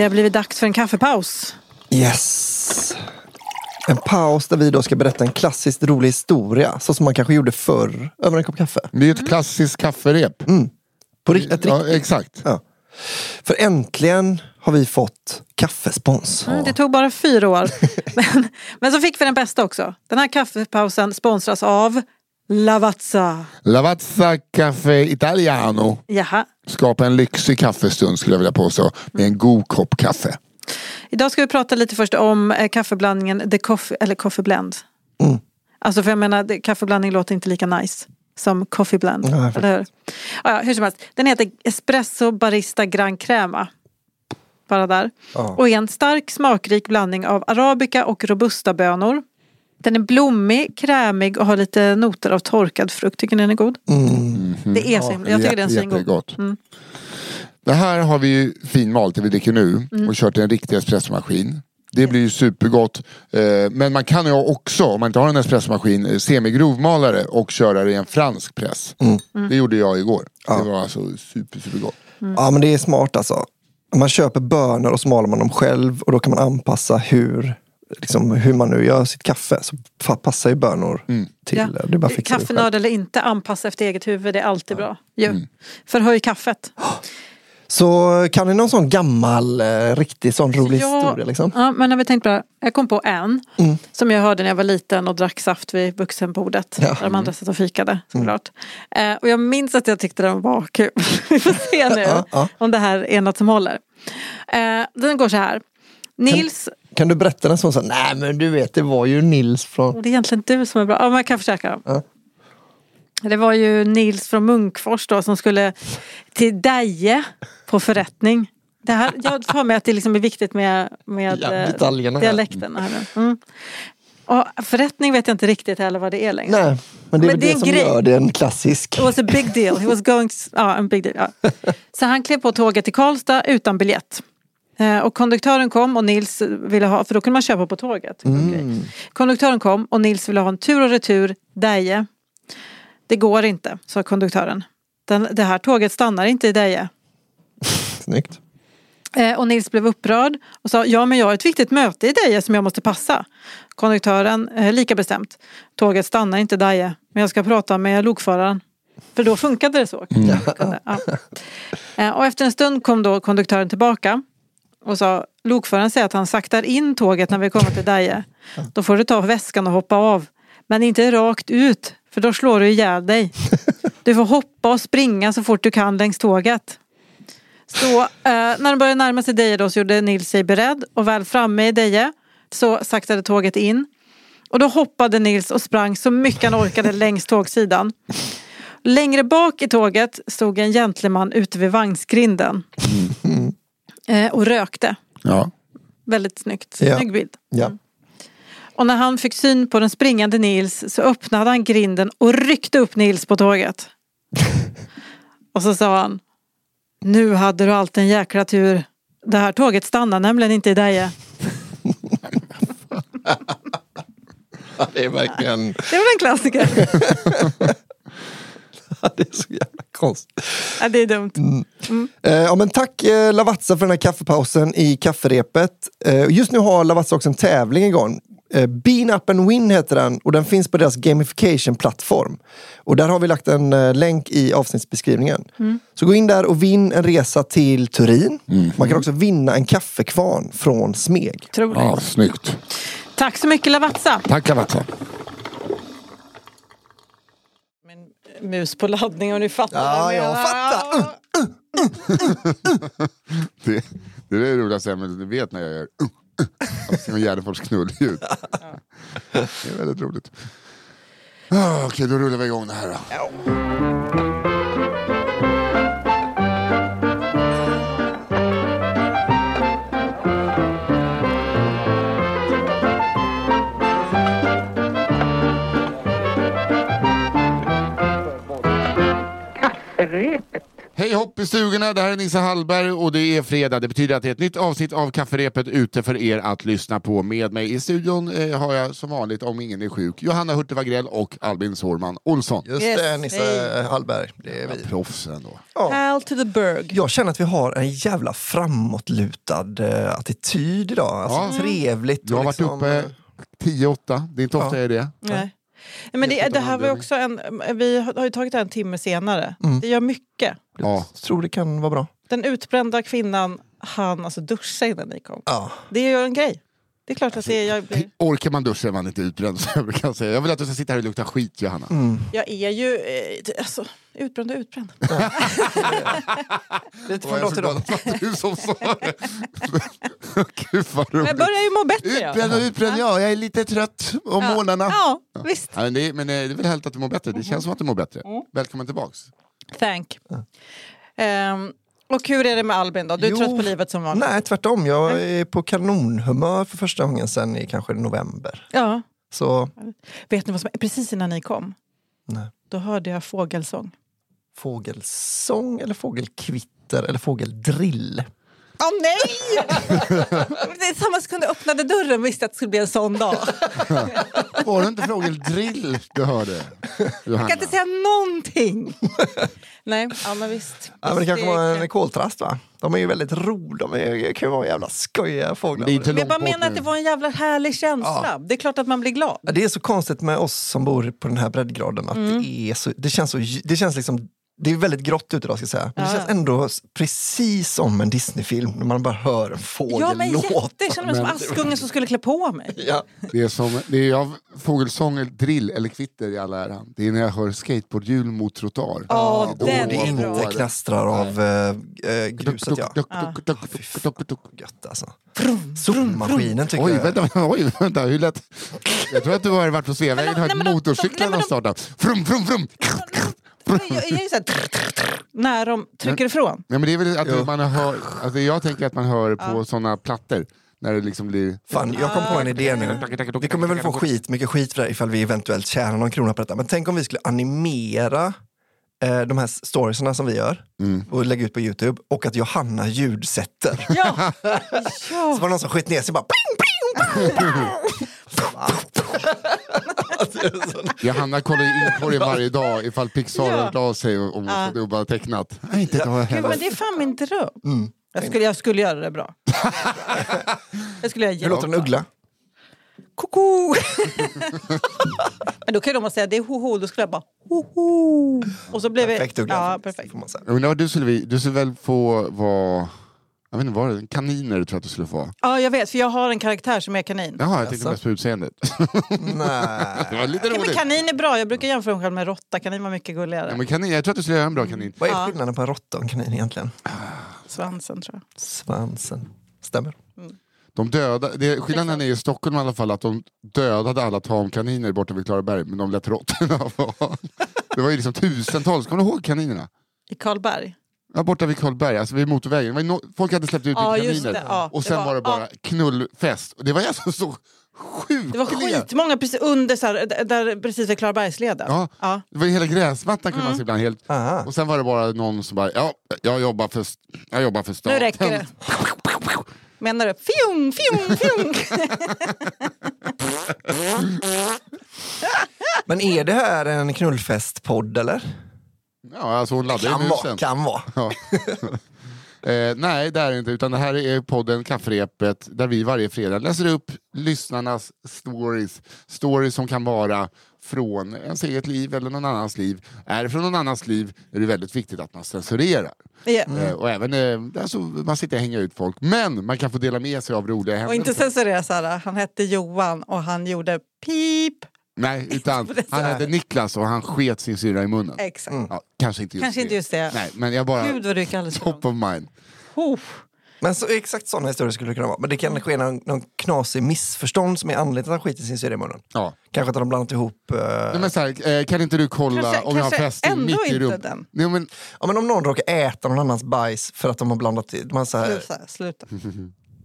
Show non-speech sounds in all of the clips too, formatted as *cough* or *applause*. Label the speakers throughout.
Speaker 1: Det har blivit dags för en kaffepaus.
Speaker 2: Yes! En paus där vi då ska berätta en klassiskt rolig historia. Så som man kanske gjorde förr över en kopp kaffe.
Speaker 3: Det är ett klassiskt kafferep.
Speaker 2: På rikt- ett
Speaker 3: Ja,
Speaker 2: riktigt.
Speaker 3: exakt.
Speaker 2: Ja. För äntligen har vi fått kaffespons.
Speaker 1: Mm, det tog bara fyra år. *laughs* men, men så fick vi den bästa också. Den här kaffepausen sponsras av Lavazza.
Speaker 3: Lavazza Café Italiano.
Speaker 1: Jaha.
Speaker 3: Skapa en lyxig kaffestund skulle jag vilja påstå. Med en god kopp kaffe.
Speaker 1: Idag ska vi prata lite först om eh, kaffeblandningen The Coffee, eller Coffee Blend.
Speaker 2: Mm.
Speaker 1: Alltså för jag menar, kaffeblandning låter inte lika nice som Coffee Blend.
Speaker 2: Faktiskt.
Speaker 1: eller hur? Ja, ja, hur som helst, den heter Espresso Barista Gran Crema. Bara där.
Speaker 2: Ja.
Speaker 1: Och är en stark smakrik blandning av arabica och robusta bönor. Den är blommig, krämig och har lite noter av torkad frukt. Tycker ni den är god? Det är så himla, jag tycker den är
Speaker 3: jättegott.
Speaker 1: Mm.
Speaker 3: Det här har vi ju finmalt, det vi dricker nu.
Speaker 1: Mm.
Speaker 3: Och kört i en riktig espressomaskin. Det blir ju supergott. Eh, Men man kan ju också, om man inte har en espressomaskin, eh, semigrovmalare och köra det i en fransk press.
Speaker 1: Mm.
Speaker 3: Det gjorde jag igår. Det var alltså super, supergott.
Speaker 2: Ja men det är smart alltså. Man köper bönor och så maler man dem själv och då kan man anpassa hur, liksom, hur man nu gör sitt kaffe. Så passar ju bönor till
Speaker 1: Ja.
Speaker 2: det. är bara.
Speaker 1: Kaffenörd eller inte, anpassa efter eget huvud. Det är alltid bra. Ju. Förhöj kaffet.
Speaker 2: Så kan ni någon sån gammal, eh, riktig sån rolig
Speaker 1: Ja,
Speaker 2: historia liksom?
Speaker 1: Ja, men när vi tänkte på det, jag kom på en
Speaker 2: Mm.
Speaker 1: som jag hörde när jag var liten och drack saft vid vuxenbordet.
Speaker 2: Ja. Mm.
Speaker 1: Där de andra satt och fikade såklart. Eh, och jag minns att jag tyckte den var kul. *laughs* vi får se nu
Speaker 2: Ja, ja.
Speaker 1: om det här är något som håller. Eh, den går så här. Nils,
Speaker 2: Kan du berätta den som så nej men du vet det var ju Nils från...
Speaker 1: det är egentligen du som är bra. Ja, men jag kan försöka.
Speaker 2: Ja.
Speaker 1: Det var ju Nils från Munkfors då som skulle till Deje på förrättning. Det här, jag tar med att det liksom är viktigt med, med
Speaker 2: Ja,
Speaker 1: eh,
Speaker 2: här.
Speaker 1: dialekten. Här. Mm. Och förrättning vet jag inte riktigt heller vad det är längre.
Speaker 2: Nej, men det är
Speaker 1: Men det är
Speaker 2: det, som
Speaker 1: grej.
Speaker 2: gör det en klassisk.
Speaker 1: It was a big deal. He was going to, ja, en big deal. Ja. *laughs* Så han klev på tåget till Karlstad utan biljett. Eh, Och konduktören kom och Nils ville ha, för då kunde man köpa på tåget.
Speaker 2: Mm.
Speaker 1: Konduktören kom och Nils ville ha en tur och retur Deje. Det går inte, sa konduktören. Den, det här tåget stannar inte i Deje. *laughs*
Speaker 2: Snyggt.
Speaker 1: Eh, Och Nils blev upprörd och sa ja men jag har ett viktigt möte i Deje som jag måste passa. Konduktören eh, lika bestämt. Tåget stannar inte i Deje men jag ska prata med lokföraren. För då funkade det så. Kunde, ja. *laughs* Eh, Och efter en stund kom då konduktören tillbaka och sa lokföraren säger att han saktar in tåget när vi kommer till Deje. Då får du ta väskan och hoppa av. Men inte rakt ut för då slår du ihjäl dig. Du får hoppa och springa så fort du kan längs tåget. Så eh, när de började närma sig Deje då så gjorde Nils sig beredd och väl framme i Deje så saktade tåget in. Och då hoppade Nils och sprang så mycket han orkade längs tågsidan. Längre bak i tåget stod en gentleman ute vid vagnsgrinden. Eh, och rökte.
Speaker 3: Ja.
Speaker 1: Väldigt snyggt.
Speaker 2: Ja.
Speaker 1: Snygg bild.
Speaker 2: Ja.
Speaker 1: Och när han fick syn på den springande Nils så öppnade han grinden och ryckte upp Nils på tåget. *laughs* och så sa han Nu hade du allt en jäkla tur. Det här tåget stannar nämligen inte i Deje. *laughs*
Speaker 2: Det är verkligen...
Speaker 1: Det var en klassiker. *laughs* *laughs*
Speaker 2: det är så jävla konstigt.
Speaker 1: ja, det är dumt.
Speaker 2: Eh, ja, men tack eh, Lavazza för den här kaffepausen i kafferepet. Eh, just nu har Lavazza också en tävling igång. Eh, Bean Up and Win heter den och den finns på deras gamification-plattform. Och där har vi lagt en eh, länk i avsnittsbeskrivningen. Så gå in där och vinn en resa till Turin. Man kan också vinna en kaffekvarn från Smeg.
Speaker 1: Otroligt.
Speaker 3: Ja, snyggt.
Speaker 1: Tack så mycket Lavazza.
Speaker 3: Tack Lavazza.
Speaker 1: Mus på laddning och ni fattar
Speaker 2: Ja,
Speaker 1: vad
Speaker 2: jag
Speaker 1: menar.
Speaker 2: fattar. Uh. *laughs*
Speaker 3: Det, det är det roligaste, men du vet när jag gör uh, uh, Gärdenfors knullljud. Det är väldigt roligt. Ah, Okej, då rullar vi igång det här då. Hej hopp i stugorna, det här är Nisse Hallberg och det är fredag. Det betyder att det är ett nytt avsnitt av Kafferepet ute för er att lyssna på. Med mig i studion eh, har jag som vanligt, om ingen är sjuk, Johanna Hurtig och Albin Sårman Olsson.
Speaker 2: Just
Speaker 1: Yes,
Speaker 2: det, Nisse
Speaker 1: hej.
Speaker 2: Hallberg. Det är vi.
Speaker 3: Proffs ändå.
Speaker 1: Hal to the Berg.
Speaker 2: Jag känner att vi har en jävla framåtlutad eh, attityd idag. Alltså
Speaker 3: Ja.
Speaker 2: trevligt.
Speaker 3: Du har
Speaker 2: och
Speaker 3: varit
Speaker 2: liksom,
Speaker 3: uppe
Speaker 2: eh,
Speaker 3: 10-8, det är inte ofta
Speaker 2: Ja.
Speaker 3: jag är det.
Speaker 1: Nej. Men det, det här var också en, vi har ju tagit det en timme senare.
Speaker 2: Mm.
Speaker 1: Det gör mycket.
Speaker 3: Ja.
Speaker 2: Jag tror det kan vara bra.
Speaker 1: Den utbrända kvinnan han alltså duscha innan ni kom.
Speaker 2: Ja.
Speaker 1: Det är ju en grej. Det är klart att det är, jag, blir,
Speaker 3: Orkar man duscha är man inte utbränd. Så jag, brukar säga. jag vill att du ska sitta här och lukta skit Johanna.
Speaker 2: Mm.
Speaker 1: jag är ju eh, alltså, utbränd och utbränd. *laughs*
Speaker 2: Lite från
Speaker 3: det var du som sa det. *laughs* Gud vad
Speaker 1: Men jag
Speaker 3: roligt.
Speaker 1: börjar ju må bättre.
Speaker 3: Utbränd och utbränd, ja jag är lite trött om
Speaker 1: ja.
Speaker 3: morgnarna.
Speaker 1: ja visst.
Speaker 3: Ja, men, det är, men eh, det är väl härligt att du mår bättre. Det känns som att du mår bättre.
Speaker 1: Mm.
Speaker 3: Välkommen tillbaks.
Speaker 1: Thank. Ehm, och hur är det med Albin då? Du är
Speaker 2: Jo.
Speaker 1: trött på livet som vanligt?
Speaker 2: Nej, tvärtom. Jag är på kanonhumör för första gången sen i kanske november.
Speaker 1: Ja.
Speaker 2: Så
Speaker 1: Vet ni vad som Precis innan ni kom,
Speaker 2: nej.
Speaker 1: då hörde jag fågelsång.
Speaker 2: fågelsång eller fågelkvitter eller fågeldrill.
Speaker 1: Åh nej! *laughs* det är samma sekund jag öppnade dörren visste att det skulle bli en sån dag. *laughs*
Speaker 3: Var det inte fågeldrill du hörde?
Speaker 1: Jag kan inte säga någonting. Nej, ja men visst.
Speaker 2: Ja, men det kanske var en koltrast va? De är ju väldigt roliga. De är, kan ju vara jävla skojiga fåglar.
Speaker 3: Det är
Speaker 1: jag bara menar att det var en jävla härlig känsla. Det är klart att man blir glad.
Speaker 2: Ja, Det är så konstigt med oss som bor på den här breddgraden att
Speaker 1: Mm.
Speaker 2: det, är så, det känns så, det känns liksom det är väldigt grått ute idag ska jag säga. Men det
Speaker 1: Ja.
Speaker 2: känns ändå precis som en Disneyfilm när man bara hör en fågel
Speaker 1: Ja men
Speaker 2: låta.
Speaker 1: jätte, jag känner mig som Askungen som skulle klä på mig.
Speaker 2: Ja.
Speaker 3: Det är, som, det är av fågelsång, eller drill eller kvitter i alla ära. Det är när jag hör skateboardhjul mot trottoar.
Speaker 1: Ja,
Speaker 3: Då-
Speaker 1: den
Speaker 2: det
Speaker 1: är
Speaker 2: inte
Speaker 1: bra.
Speaker 2: knastrar av äh, äh, gruset ja.
Speaker 3: Duck, duck, duck, duck, duck, duck, duck.
Speaker 2: Gött alltså. Sopmaskinen tycker
Speaker 3: Oj,
Speaker 2: jag.
Speaker 3: vänta, *laughs* oj, vänta, hur lätt? Jag tror att du har varit på Sveavägen och hört motorcyklarna starta. Frum, frum, frum!
Speaker 1: Jag, jag är så här, trr, trr, trr, när de trycker ifrån.
Speaker 3: Ja, men det är väl att
Speaker 2: Jo.
Speaker 3: man hör, alltså jag tänker att man hör på såna plattor. När det liksom blir...
Speaker 2: Fan, jag kom på en idé nu. Vi kommer väl få skit, mycket skit för det här ifall vi eventuellt tjänar någon krona på detta. Men tänk om vi skulle animera eh, de här storiesarna som vi gör och lägga ut på Youtube och att Johanna ljudsätter. *laughs*
Speaker 1: Ja.
Speaker 2: Så var det någon som skit ner sig bara pling, pling, pling. *laughs* *laughs*
Speaker 3: Johanna kollar ju inkorgen varje dag ifall Pixar
Speaker 1: Ja.
Speaker 3: har hört av sig och, och, och bara tecknat. Nej, inte idag
Speaker 1: Gud, men det är fan min dröm.
Speaker 2: Mm.
Speaker 1: Jag, skulle, jag skulle göra det bra. *laughs* jag skulle göra
Speaker 2: Hur låter en uggla?
Speaker 1: Koko! *laughs* men då kan de säga det är hoho, då skulle jag bara hoho. Och så blev
Speaker 2: Perfekt
Speaker 1: det...
Speaker 2: uggla.
Speaker 1: Ja, perfekt.
Speaker 2: får man säga.
Speaker 3: Du skulle, du skulle väl få vara... Jag vet inte, var det kaniner du tror att du skulle få?
Speaker 1: Ja, jag vet, för jag har en karaktär som är kanin.
Speaker 3: Jaha, jag tänkte
Speaker 2: Jaså?
Speaker 3: mest på utseendet. *laughs*
Speaker 2: Nej.
Speaker 3: det var lite
Speaker 1: Ja, men
Speaker 3: roligt.
Speaker 1: kanin är bra, jag brukar jämföra mig själv med råtta. Kanin var mycket gulligare.
Speaker 3: Ja, men kanin, jag tror att du skulle göra en bra kanin.
Speaker 2: Vad är
Speaker 1: Ja.
Speaker 2: skillnaden på en råtta och en kanin egentligen?
Speaker 1: Svansen tror jag.
Speaker 2: Svansen. Stämmer.
Speaker 3: De döda, det, skillnaden är i Stockholm i alla fall att de dödade alla tamkaniner borta vid Klaraberg, men de lät råttorna *laughs* vara. Det var ju liksom tusentals, kommer du ihåg kaninerna?
Speaker 1: I Karlberg.
Speaker 3: Ja, borta vid Karlberg, alltså vid motorvägen. No folk hade släppt ut
Speaker 1: Ja,
Speaker 3: kaniner
Speaker 1: det, ja.
Speaker 3: och sen
Speaker 1: Det
Speaker 3: var,
Speaker 1: var-
Speaker 3: det bara
Speaker 1: ja.
Speaker 3: knullfest. Och det var alltså så sjukt.
Speaker 1: Det var skitmånga precis under, så här, där- precis vid Klarabergsleden.
Speaker 3: Ja,
Speaker 1: Ja.
Speaker 3: det var hela gräsmattan kunde man
Speaker 1: Mm.
Speaker 3: se ibland helt.
Speaker 2: Aha.
Speaker 3: Och sen var det bara någon som bara, ja, jag jobbar för, jag jobbar för staten.
Speaker 1: Nu räcker det. Menar du? Fjong, fjong, fjong! *laughs*
Speaker 2: Men är det här en knullfestpodd eller?
Speaker 3: Ja, alltså hon laddade
Speaker 2: Kan
Speaker 3: ju
Speaker 2: vara, kan vara.
Speaker 3: Ja. *laughs* eh, nej, det är det inte. Utan det här är podden Kafferepet där vi varje fredag läser upp lyssnarnas stories. Stories som kan vara från ens eget liv eller någon annans liv. Är det från någon annans liv är det väldigt viktigt att man censurerar.
Speaker 1: Ja.
Speaker 3: Eh, och även, eh, alltså, man sitter och hänger ut folk. Men man kan få dela med sig av roliga
Speaker 1: Och
Speaker 3: händelser.
Speaker 1: inte censurera Sara, han hette Johan och han gjorde pip.
Speaker 3: Nej, *laughs* utan han hette Niklas och han sket sin syrra i munnen.
Speaker 1: Exakt.
Speaker 3: Ja, kanske inte just
Speaker 1: Kanske
Speaker 3: det.
Speaker 1: inte just det.
Speaker 3: Nej, men jag bara...
Speaker 1: Gud vad du gick alldeles
Speaker 3: Top of mind.
Speaker 1: Oh.
Speaker 2: Men så, exakt sådana historier skulle det kunna vara. Men det kan ske någon, någon knasig missförstånd som är anledningen till att han skiter sin syra i munnen.
Speaker 3: Ja.
Speaker 2: Kanske att de har blandat ihop... eh,
Speaker 3: Nej, men så här, eh, kan inte du kolla
Speaker 1: Kanske-
Speaker 3: om jag har fästing mitt i
Speaker 1: inte
Speaker 3: rummet?
Speaker 1: den.
Speaker 3: Nej, men,
Speaker 2: ja, men om någon råkar äta någon annans bajs för att de har blandat. Man så här,
Speaker 1: Sluta, sluta. *laughs*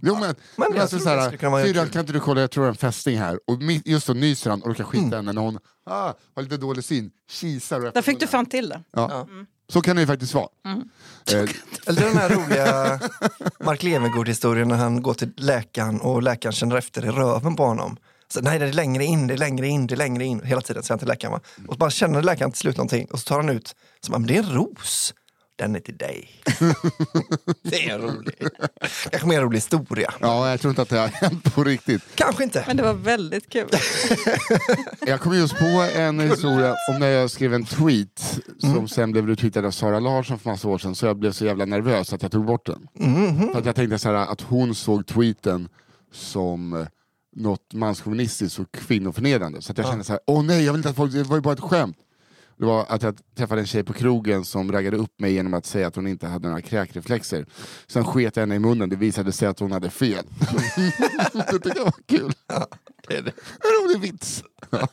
Speaker 3: jo, men,
Speaker 2: men jag
Speaker 3: alltså, så
Speaker 2: det
Speaker 3: här, syrran, kan inte du kolla, jag tror jag har en fästing här. Och mitt, just då nyser han och råkar skita
Speaker 2: Mm.
Speaker 3: henne när hon ah, har lite dålig syn, kisar. och
Speaker 1: Där fick du fan till det.
Speaker 3: Ja. Så kan det ju faktiskt vara.
Speaker 1: Mm.
Speaker 3: Eh, *laughs*
Speaker 2: Eller den här roliga Mark Levengood-historien när han går till läkaren och läkaren känner efter i röven på honom. Så, nej, det är längre in, det är längre in, det är längre in. Hela tiden säger han till läkaren. Va? Och så bara känner läkaren till slut någonting och så tar han ut, så bara, men det är en ros. Den är till dig. *laughs* det är en rolig, kanske mer rolig historia.
Speaker 3: ja, jag tror inte att det har hänt på riktigt.
Speaker 2: Kanske inte.
Speaker 1: Men det var väldigt kul. *laughs*
Speaker 3: Jag kom just på en historia om när jag skrev en tweet som sen blev retweetad av Sara Larsson för massa år sedan så jag blev så jävla nervös att jag tog bort den. För att jag tänkte så här, att hon såg tweeten som eh, något manschauvinistiskt och kvinnoförnedrande. Så att jag kände så här, åh nej, jag vill inte att folk, det var ju bara ett skämt. Det var att jag träffade en tjej på krogen som raggade upp mig genom att säga att hon inte hade några kräkreflexer. Sen sket jag henne i munnen, det visade sig att hon hade fel. *laughs* det tyckte jag var kul.
Speaker 2: Det är det.
Speaker 3: En rolig vits. *laughs*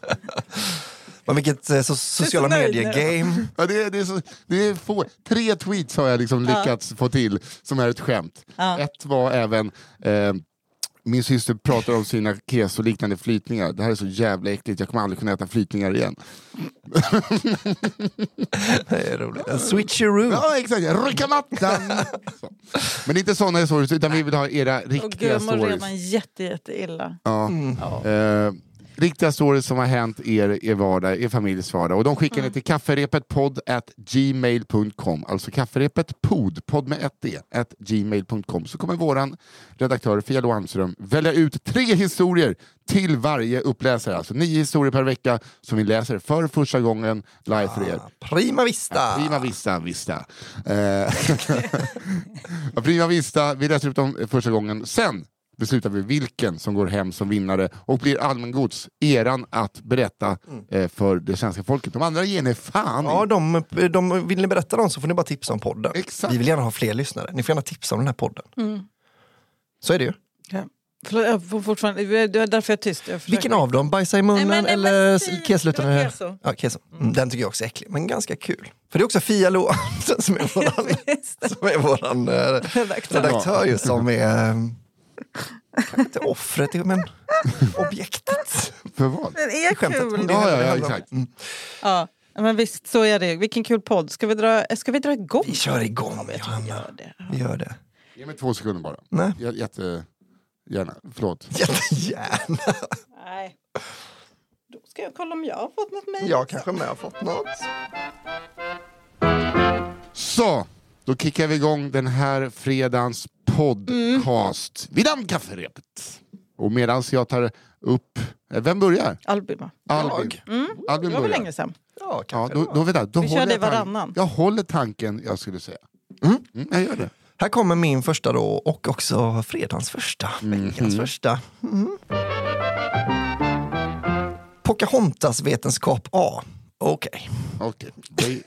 Speaker 2: Men vilket eh, so sociala medier-game.
Speaker 3: Ja, det, är, det, är så, det är få, tre tweets har jag liksom lyckats få till som är ett skämt.
Speaker 1: Ja.
Speaker 3: Ett var även eh, min syster pratar om sina keso liknande flytningar. Det här är så jävla äckligt, jag kommer aldrig kunna äta flytningar igen.
Speaker 2: Det är roligt. En switcheroo.
Speaker 3: Ja exakt, rycka mattan! Men inte sådana historier, utan vi vill ha era riktiga
Speaker 1: gud, jag mår
Speaker 3: stories.
Speaker 1: redan jätte, jätte illa.
Speaker 3: Ja. Eh, riktiga stories som har hänt er, er vardag, er familjs vardag. Och de skickar
Speaker 1: Mm.
Speaker 3: ni till kafferepetpodd at gmail.com. Alltså kafferepetpod, podd med ett D, at gmail.com. Så kommer våran redaktör Fia Lohanström välja ut tre historier till varje uppläsare. Alltså nio historier per vecka som vi läser för första gången live för er.
Speaker 2: Prima vista.
Speaker 3: Prima vista, vista. Eh, *laughs* ja, prima vista, vi läser upp dem första gången. Sen beslutar vi vilken som går hem som vinnare och blir allmängods. Eran att berätta eh, för det svenska folket. De andra ger ni fan i.
Speaker 2: Ja, de, de, vill ni berätta dem så får ni bara tipsa om podden.
Speaker 3: Exakt.
Speaker 2: Vi vill gärna ha fler lyssnare. Ni får gärna tipsa om den här podden. Så är det ju.
Speaker 1: Ja. Förlåt, jag får fortfarande, det var därför jag är tyst. Jag
Speaker 2: Vilken av dem? Bajsa i munnen
Speaker 1: Nej, men- nej,
Speaker 2: eller kesluten?
Speaker 1: keso.
Speaker 2: Ja, keso. Mm, den tycker jag också är äcklig, men ganska kul. För det är också Fia Lohansson som är *laughs* våran,
Speaker 1: Visst.
Speaker 2: som är våran eh,
Speaker 1: Redaktör.
Speaker 2: som är eh, kanske inte offret, men objektet.
Speaker 3: För vad?
Speaker 1: Den är
Speaker 2: Skämtet.
Speaker 1: kul.
Speaker 2: Det är
Speaker 3: Ja, ja, ja, exakt.
Speaker 2: Mm.
Speaker 1: Ja, men visst så är det. Vilken kul podd. Ska vi dra, ska vi dra igång?
Speaker 2: Vi kör igång, Johanna.
Speaker 1: gör det.
Speaker 2: Vi gör det.
Speaker 3: Ge mig två sekunder bara.
Speaker 2: Nej.
Speaker 3: J- Jätte... Gärna. Förlåt.
Speaker 2: Jättegärna.
Speaker 1: Nej. Då ska jag kolla om jag har fått något mejl.
Speaker 2: Jag kanske med har fått något.
Speaker 3: Så, då kickar vi igång den här fredagens podcast vid namn Kafferepet. Och medan jag tar upp... eh, Vem börjar?
Speaker 1: Albin va?
Speaker 3: Albin.
Speaker 1: Mm.
Speaker 3: Albin
Speaker 1: Det var väl länge sedan.
Speaker 2: Ja,
Speaker 3: Ja, då, då, vet jag, då
Speaker 1: Vi
Speaker 3: håller
Speaker 1: kör det
Speaker 3: jag tank-
Speaker 1: varannan.
Speaker 3: Jag håller tanken jag skulle säga. Mm, jag gör det.
Speaker 2: Här kommer min första då och också fredagens första, veckans första. Mm. Pocahontas vetenskap A. Okej.
Speaker 3: Vi,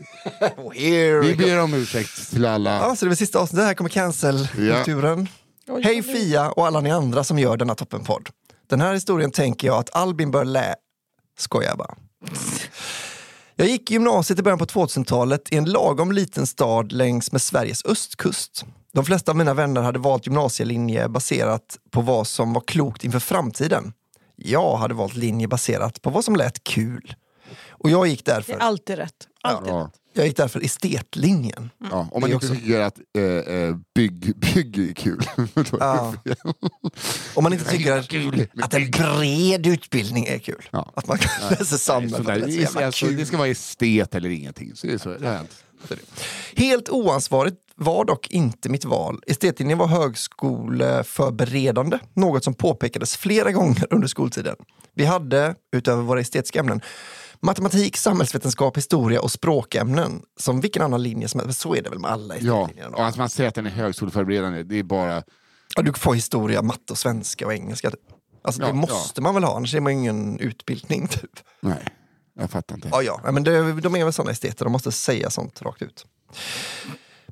Speaker 3: *laughs*
Speaker 2: Here we
Speaker 3: vi ber om ursäkt till alla.
Speaker 2: Ja, så det var sista avsnittet. Här kommer cancel-kulturen.
Speaker 1: Oj,
Speaker 2: Hej Fia och alla ni andra som gör denna toppenpodd. Den här historien tänker jag att Albin bör lä... Skojar bara. Jag gick i gymnasiet i början på 2000-talet i en lagom liten stad längs med Sveriges östkust. De flesta av mina vänner hade valt gymnasielinje baserat på vad som var klokt inför framtiden. Jag hade valt linje baserat på vad som lät kul. Och jag gick
Speaker 1: Det
Speaker 2: därför,
Speaker 1: är alltid rätt. Alltid
Speaker 3: Ja.
Speaker 1: rätt.
Speaker 2: jag gick därför estetlinjen.
Speaker 3: Ja, om man
Speaker 2: Det
Speaker 3: inte
Speaker 2: också-
Speaker 3: tycker att eh, eh, bygg, bygg är kul. *laughs* Då är det
Speaker 2: Ja.
Speaker 3: fel.
Speaker 2: Om man inte tycker att, att en bred utbildning är kul.
Speaker 3: Ja.
Speaker 2: Att man kan läsa *laughs* det
Speaker 3: det,
Speaker 2: jävla
Speaker 3: är alltså, det ska vara estet eller ingenting. Så det är så, det.
Speaker 2: Helt oansvarigt var dock inte mitt val. Estetlinjen var högskoleförberedande, något som påpekades flera gånger under skoltiden. Vi hade, utöver våra estetiska ämnen, matematik, samhällsvetenskap, historia och språkämnen som vilken annan linje som helst. Så är det väl med alla
Speaker 3: Ja, och alltså man säger att den är högskoleförberedande. Det är bara...
Speaker 2: Ja, du får historia, matte, och svenska och engelska. Alltså,
Speaker 3: Ja,
Speaker 2: det måste man väl ha, annars är man ingen utbildning. *laughs* Typ.
Speaker 3: Nej, jag fattar inte.
Speaker 2: Ja, ja. Men det, de är väl sådana esteter, de måste säga sånt rakt ut.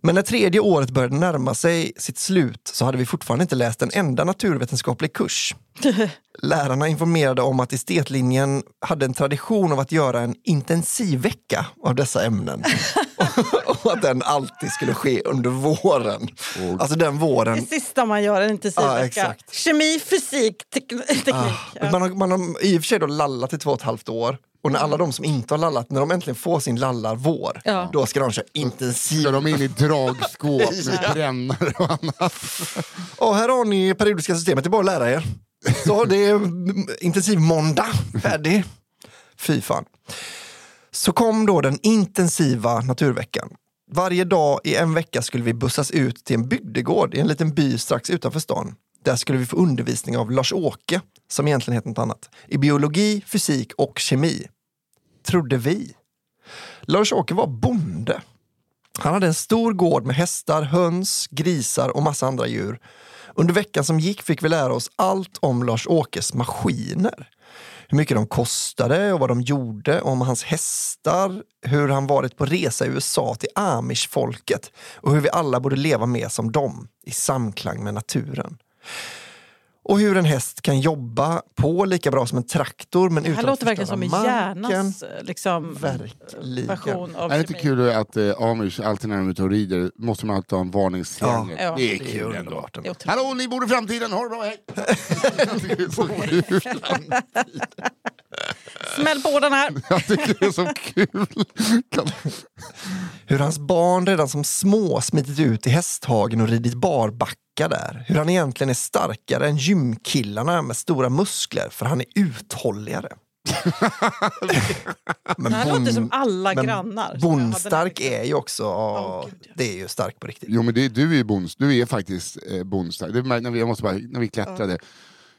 Speaker 2: Men när tredje året började närma sig sitt slut så hade vi fortfarande inte läst en enda naturvetenskaplig kurs. *laughs* Lärarna informerade om att estetlinjen hade en tradition av att göra en intensivvecka av dessa ämnen. *laughs* och att den alltid skulle ske under våren. Alltså den våren
Speaker 1: Det sista man gör, en intensivvecka.
Speaker 2: Ja, exakt.
Speaker 1: Kemi, fysik, tek- teknik.
Speaker 2: Ah, man, har, man har i och för sig då lallat i två och ett halvt år. Och när alla de som inte har lallat, när de äntligen får sin lallarvår,
Speaker 1: Ja.
Speaker 2: då ska de köra intensiv.
Speaker 3: Ska de in i dragskåp *laughs* med brännare och annat?
Speaker 2: Och här har ni periodiska systemet, det är bara att lära er. Så det är intensiv måndag, färdig. Fy fan. Så kom då den intensiva naturveckan. Varje dag i en vecka skulle vi bussas ut till en bygdegård i en liten by strax utanför stan. Där skulle vi få undervisning av Lars-Åke, som egentligen heter något annat, i biologi, fysik och kemi. Trodde vi. Lars-Åke var bonde. Han hade en stor gård med hästar, höns, grisar och massa andra djur. Under veckan som gick fick vi lära oss allt om Lars-Åkes maskiner. Hur mycket de kostade och vad de gjorde, om hans hästar, hur han varit på resa i USA till amish-folket och hur vi alla borde leva med som dem, i samklang med naturen. Och hur en häst kan jobba på lika bra som en traktor men
Speaker 1: Det
Speaker 2: utan
Speaker 1: här låter
Speaker 2: att
Speaker 1: verkligen som
Speaker 2: förstöra marken.
Speaker 1: hjärnas liksom,
Speaker 2: Verkligen.
Speaker 1: version av
Speaker 3: Är det inte kul att eh, Amish alltid när de är ute och rider måste man alltid ha en varningstriangel?
Speaker 1: Ja.
Speaker 3: Det är
Speaker 2: Det är
Speaker 3: kul ändå.
Speaker 1: Det är otroligt.
Speaker 3: Hallå, ni bor i framtiden, ha det bra, hej! Det. *laughs*
Speaker 1: Smäll på den här!
Speaker 3: Jag tycker det är så kul.
Speaker 2: Hur hans barn redan som små smitit ut i hästhagen och ridit barbacka där. Hur han egentligen är starkare än gymkillarna med stora muskler för han är uthålligare. *laughs* men
Speaker 1: Det här låter
Speaker 2: bon-
Speaker 1: som alla
Speaker 2: men
Speaker 1: grannar.
Speaker 2: Bondstark är ju också,
Speaker 1: Åh, gud, ja.
Speaker 2: det är ju stark på riktigt.
Speaker 3: Jo men det, du är ju bonds, du är faktiskt eh, bondstark. Det när vi, jag måste bara, när vi klättrade.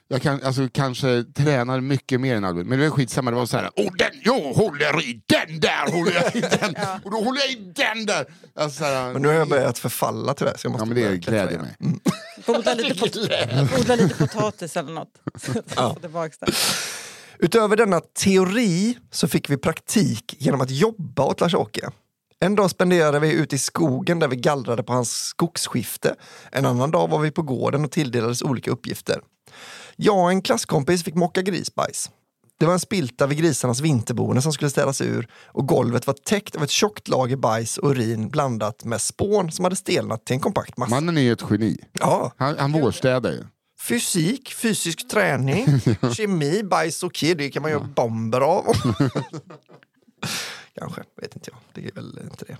Speaker 3: Jag kan, alltså, kanske tränar mycket mer än Albin, men det var skitsamma. Det var så här, oh, den, jag håller i den där, håller jag i den, *laughs* och då håller jag i den där. Alltså, så här,
Speaker 2: Men nu har jag börjat förfalla tyvärr. Så jag måste
Speaker 3: ja, men det gläder mig.
Speaker 1: Odla lite, pot- *laughs* odla lite potatis eller tillbaks *laughs* det.
Speaker 2: Utöver denna teori så fick vi praktik genom att jobba åt Lars-Åke. En dag spenderade vi ute i skogen där vi gallrade på hans skogsskifte. En annan dag var vi på gården och tilldelades olika uppgifter. Jag och en klasskompis fick mocka grisbajs. Det var en spilta vid grisarnas vinterboende som skulle städas ur och golvet var täckt av ett tjockt lager bajs och urin blandat med spån som hade stelnat till en kompakt massa.
Speaker 3: Mannen är ju ett geni.
Speaker 2: Ja,
Speaker 3: Han, han vårstädar ju.
Speaker 2: Fysik, fysisk träning, *laughs* kemi, bajs och kid, det kan man göra bomber av. *laughs* *laughs* Kanske, vet inte jag. Det är väl inte det.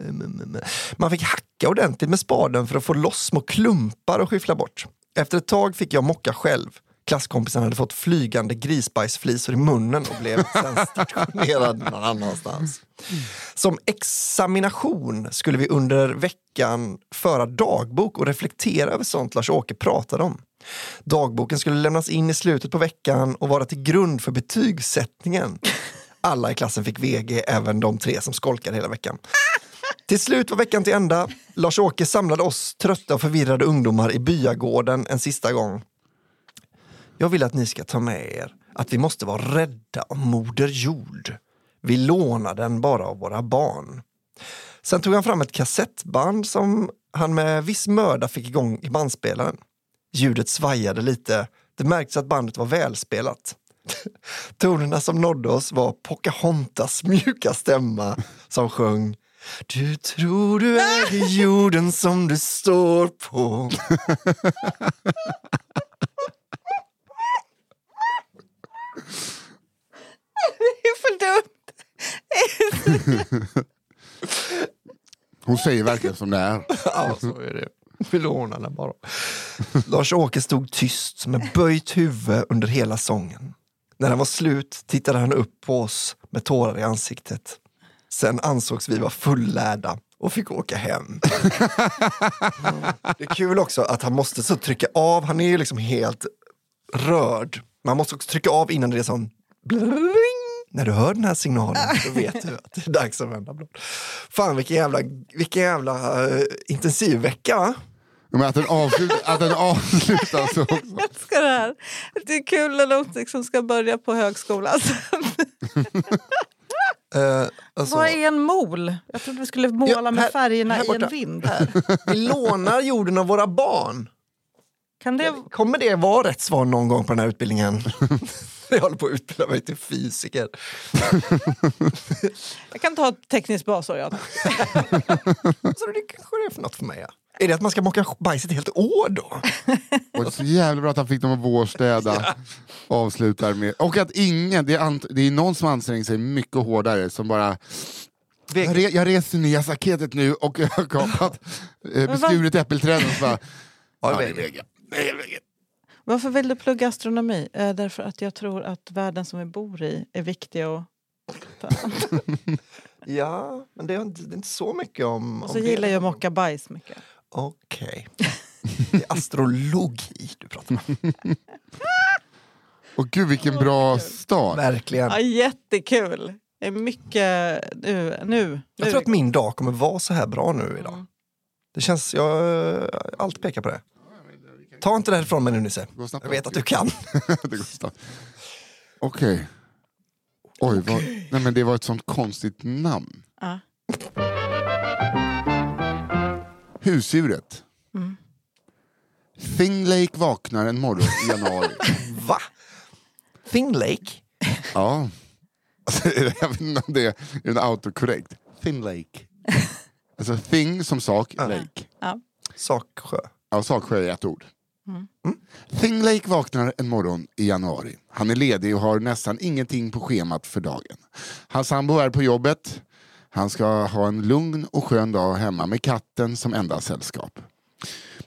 Speaker 2: Mm, mm, mm. Man fick hacka ordentligt med spaden för att få loss små klumpar och skyffla bort. Efter ett tag fick jag mocka själv. Klasskompisen hade fått flygande grisbajsflisor i munnen och blev sen stationerad någon annanstans. Som examination skulle vi under veckan föra dagbok och reflektera över sånt Lars-Åke pratade om. Dagboken skulle lämnas in i slutet på veckan och vara till grund för betygssättningen. Alla i klassen fick VG, även de tre som skolkade hela veckan. Till slut var veckan till ända. Lars-Åke samlade oss trötta och förvirrade ungdomar i byagården en sista gång. Jag vill att ni ska ta med er att vi måste vara rädda om Moder Jord. Vi lånar den bara av våra barn. Sen tog han fram ett kassettband som han med viss möda fick igång i bandspelaren. Ljudet svajade lite. Det märktes att bandet var välspelat. *laughs* Tonerna som nådde oss var Pocahontas mjuka stämma som sjöng du tror du äger jorden som du står på
Speaker 1: Det är för dumt.
Speaker 3: Hon säger verkligen som det är.
Speaker 2: Ja, så är det. Vi lånar den bara. Lars-Åke stod tyst med böjt huvud under hela sången. När den var slut tittade han upp på oss med tårar i ansiktet. Sen ansågs vi vara fullärda och fick åka hem. *laughs* Det är kul också att han måste så trycka av, han är ju liksom helt rörd. Man måste också trycka av innan det är sån bling. När du hör den här signalen då vet du att det är dags att vända blad. Fan vilken jävla, vilken jävla uh, intensiv vecka va?
Speaker 3: Men att den, avslut, att den avslutas så också. *laughs*
Speaker 1: Jag älskar det här. Det är kul när de liksom ska börja på högskolan. *laughs*
Speaker 2: Uh, alltså,
Speaker 1: Vad är en mol? Jag trodde vi skulle måla
Speaker 2: Ja,
Speaker 1: med
Speaker 2: här-
Speaker 1: färgerna
Speaker 2: här
Speaker 1: i en vind.
Speaker 2: vi lånar jorden av våra barn.
Speaker 1: Kan det...
Speaker 2: Kommer det vara rätt svar någon gång på den här utbildningen? *laughs* Jag håller på att utbilda mig till fysiker.
Speaker 1: Jag kan ta ett tekniskt basår. Ja. *laughs*
Speaker 2: Så det kanske det är för något för mig. Ja. Är det att man ska mocka bajs ett helt år då? *laughs*
Speaker 3: Och så jävla bra att han fick dem att vårstäda. Avslutar med. Och att ingen, det är, ant, det är någon som anstränger sig mycket hårdare som bara jag, re, jag reser nya staketet nu och *laughs* jag har kapat eh, beskurit äppelträd och så bara
Speaker 2: Ja, det
Speaker 3: det
Speaker 2: är det.
Speaker 3: Det vägen.
Speaker 1: Varför vill du plugga astronomi? Eh, därför att jag tror att världen som vi bor i är viktig att ta *laughs*
Speaker 2: Ja, men det är inte, det är inte så mycket om...
Speaker 1: Och
Speaker 2: om
Speaker 1: så
Speaker 2: det.
Speaker 1: gillar jag att mocka bajs mycket.
Speaker 2: Okej. Det är astrologi du pratar om.
Speaker 3: Och gud vilken bra start.
Speaker 2: Verkligen.
Speaker 1: Ja, jättekul! Det är mycket nu. nu
Speaker 2: Jag tror att min dag kommer vara så här bra nu idag. Det känns, jag, allt pekar på det. Ta inte det här ifrån mig nu Nisse. Jag vet att du kan. *laughs*
Speaker 3: det går snabbt. Okej. Oj, vad, nej men det var ett sånt konstigt namn.
Speaker 1: Ja.
Speaker 3: Husdjuret.
Speaker 1: Mm.
Speaker 3: Thing Lake vaknar en morgon i januari. *laughs*
Speaker 2: Va? Thing Lake?
Speaker 3: ja. Alltså, *laughs* jag vet inte om det är en autocorrect. Thin Lake. Alltså thing som sak, lake.
Speaker 1: Ja.
Speaker 2: Saksjö.
Speaker 3: Ja, Saksjö är ett ord. Thing Lake vaknar en morgon i januari. Han är ledig och har nästan ingenting på schemat för dagen. Hans sambo är på jobbet. Han ska ha en lugn och skön dag hemma med katten som enda sällskap.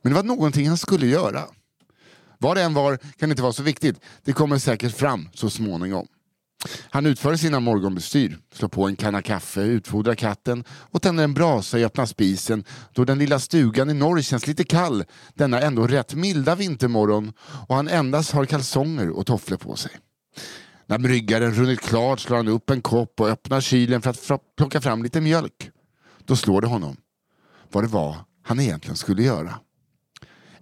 Speaker 3: Men det var någonting han skulle göra. Vad det än var kan inte vara så viktigt. Det kommer säkert fram så småningom. Han utför sina morgonbestyr, slår på en kanna kaffe, utfodrar katten och tänder en brasa i öppna spisen då den lilla stugan i norr känns lite kall denna ändå rätt milda vintermorgon och han endast har kalsonger och tofflor på sig. När bryggaren runnit klart slår han upp en kopp och öppnar kylen för att plocka fram lite mjölk. Då slår det honom vad det var han egentligen skulle göra.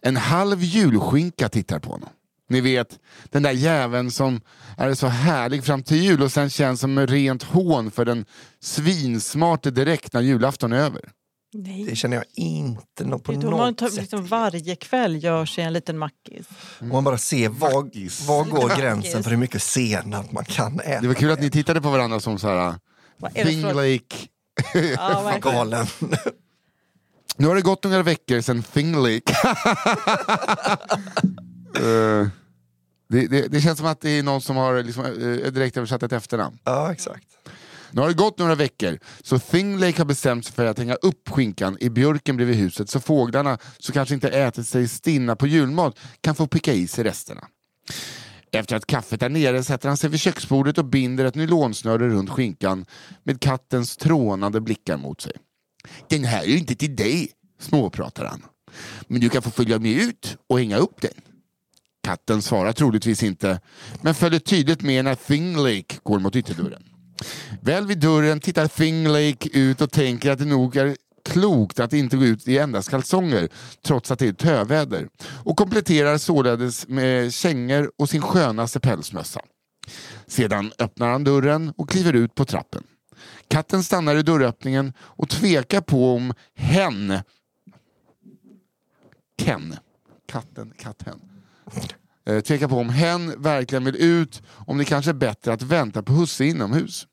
Speaker 3: En halv julskinka tittar på honom. Ni vet, den där jäveln som är så härlig fram till jul och sen känns som rent hån för den svinsmarte direkt när julafton är över.
Speaker 1: Nej.
Speaker 2: Det känner jag inte på
Speaker 1: Det är då man
Speaker 2: något
Speaker 1: tar,
Speaker 2: sätt.
Speaker 1: liksom varje kväll gör sig en liten mackis.
Speaker 2: Om man bara ser var, var går gränsen för hur mycket senap man kan äta.
Speaker 3: Det var kul att ni tittade på varandra som så här.
Speaker 1: För-
Speaker 3: Lake.
Speaker 1: Ja.
Speaker 2: Galen.
Speaker 3: Nu har det gått några veckor sedan Thing Lake. *laughs* Eh, det, det, det känns som att det är någon som har liksom, uh, direkt översatt ett efternamn.
Speaker 2: Ja, exakt.
Speaker 3: Nu har det gått några veckor, så Thing Lake har bestämt sig för att hänga upp skinkan i björken bredvid huset så fåglarna, som kanske inte ätit sig stinna på julmat, kan få picka i sig resterna. Efter att kaffet är nere sätter han sig vid köksbordet och binder ett nylonsnöre runt skinkan med kattens trånande blickar mot sig. Den här är ju inte till dig, småpratar han. Men du kan få följa med ut och hänga upp den. Katten svarar troligtvis inte, men följer tydligt med när Thing Lake går mot ytterdörren. Väl vid dörren tittar Thing Lake ut och tänker att det nog är klokt att inte gå ut i endast kalsonger trots att det är töväder och kompletterar således med kängor och sin skönaste pälsmössa. Sedan öppnar han dörren och kliver ut på trappen. Katten stannar i dörröppningen och tvekar på om hen Ken, katten, katten Eh, tvekar på om hen verkligen vill ut, om det kanske är bättre att vänta på husse inomhus.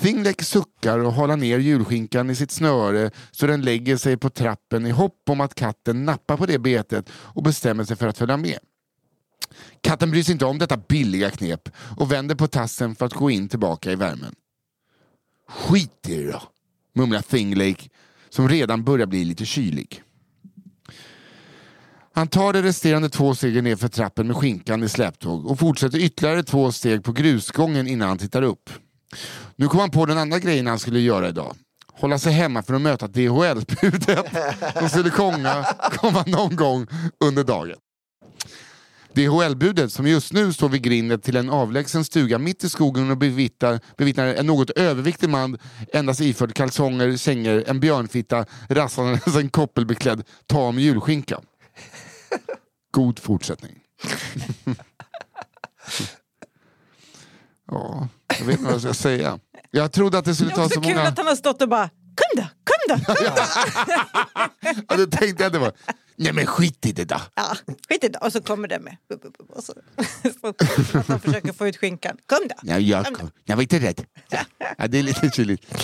Speaker 3: Thingleck suckar och håller ner julskinkan i sitt snöre så den lägger sig på trappen i hopp om att katten nappar på det betet och bestämmer sig för att följa med. Katten bryr sig inte om detta billiga knep och vänder på tassen för att gå in tillbaka i värmen. Skit i det då, mumlar Thinglake som redan börjar bli lite kylig. Han tar de resterande två stegen ner för trappen med skinkan i släptåg och fortsätter ytterligare två steg på grusgången innan han tittar upp. Nu kom han på den andra grejen han skulle göra idag. Hålla sig hemma för att möta DHL-budet som skulle komma, komma någon gång under dagen. DHL-budet som just nu står vid grindet till en avlägsen stuga mitt i skogen och bevittnar, bevittnar en något överviktig man endast iförd kalsonger, kängor, en björnfitta, rasslandes en koppelbeklädd tam julskinka. God fortsättning. ja, jag vet inte vad jag ska säga. Jag trodde att det skulle
Speaker 1: Det är
Speaker 3: ta
Speaker 1: också
Speaker 3: så
Speaker 1: kul
Speaker 3: många...
Speaker 1: att han har stått och bara Kom då, kom då! Kom då.
Speaker 3: Ja, då tänkte jag att det var... Nej men skit i det då.
Speaker 1: Ja, skit i det. Och så kommer det med. Och så, så att han försöker få ut skinkan. Kom då!
Speaker 3: Nej, jag, jag var inte rädd. Ja, det är lite kyligt.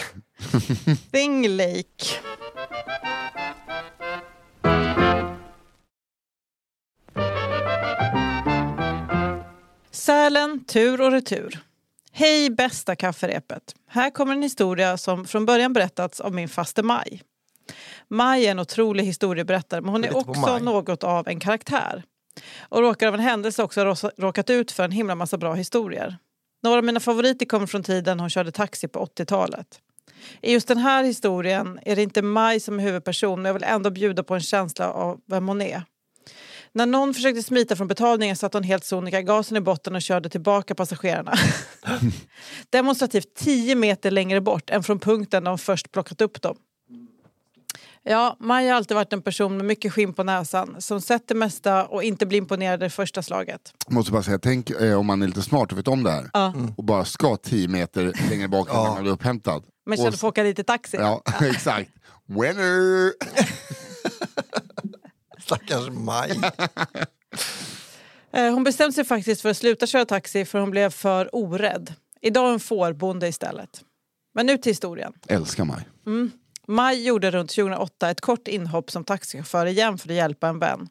Speaker 1: Thing Sälen, tur och retur. Hej bästa kafferepet. Här kommer en historia som från början berättats av min faste Maj. Maj är en otrolig historieberättare men hon är
Speaker 2: på
Speaker 1: också något av en karaktär. Och råkar av en händelse också råkat ut för en himla massa bra historier. Några av mina favoriter kommer från tiden hon körde taxi på 80-talet. I just den här historien är det inte Maj som är huvudperson men jag vill ändå bjuda på en känsla av vem hon är. När någon försökte smita från betalningen satte hon helt sonika gasen i botten och körde tillbaka passagerarna. *laughs* Demonstrativt 10 meter längre bort än från punkten där de först plockat upp dem. Ja, Maj har alltid varit en person med mycket skinn på näsan som sett det mesta och inte blir imponerad i första slaget.
Speaker 3: Måste bara säga, tänk eh, om man är lite smart och vet om det här
Speaker 1: Ja.
Speaker 3: och bara ska 10 meter längre bak innan man blir upphämtad.
Speaker 1: Men
Speaker 3: Och-
Speaker 1: istället för att åka dit i taxi.
Speaker 3: Ja, *laughs* exakt. Winner! *laughs*
Speaker 2: Stackars Maj. *laughs*
Speaker 1: Eh, Hon bestämde sig faktiskt för att sluta köra taxi för hon blev för orädd. Idag är hon fårbonde istället. Men nu till historien.
Speaker 3: Älskar mig.
Speaker 1: Maj gjorde runt 2008 ett kort inhopp som taxichaufför igen för att hjälpa en vän.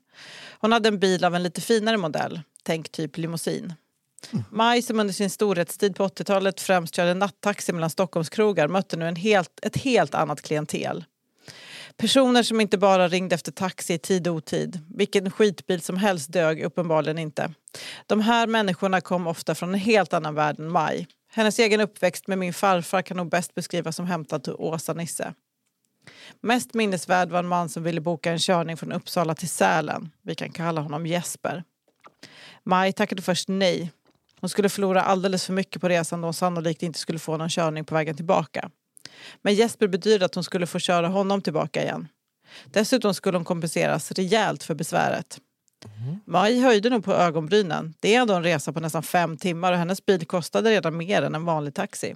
Speaker 1: Hon hade en bil av en lite finare modell, tänk typ limousin. Maj som under sin storhetstid på 80-talet främst körde nattaxi mellan Stockholmskrogar mötte nu en helt, ett helt annat klientel. Personer som inte bara ringde efter taxi i tid och otid. Vilken skitbil som helst dög uppenbarligen inte. De här människorna kom ofta från en helt annan värld än Maj. Hennes egen uppväxt med min farfar kan nog bäst beskrivas som hämtad till Åsa-Nisse. Mest minnesvärd var en man som ville boka en körning från Uppsala till Sälen. Vi kan kalla honom Jesper. Maj tackade först nej. Hon skulle förlora alldeles för mycket på resan då hon sannolikt inte skulle få någon körning på vägen tillbaka. Men Jesper bedyrade att hon skulle få köra honom tillbaka igen. Dessutom skulle hon kompenseras rejält för besväret. Maj höjde nog på ögonbrynen. Det är ändå en resa på nästan fem timmar och hennes bil kostade redan mer än en vanlig taxi.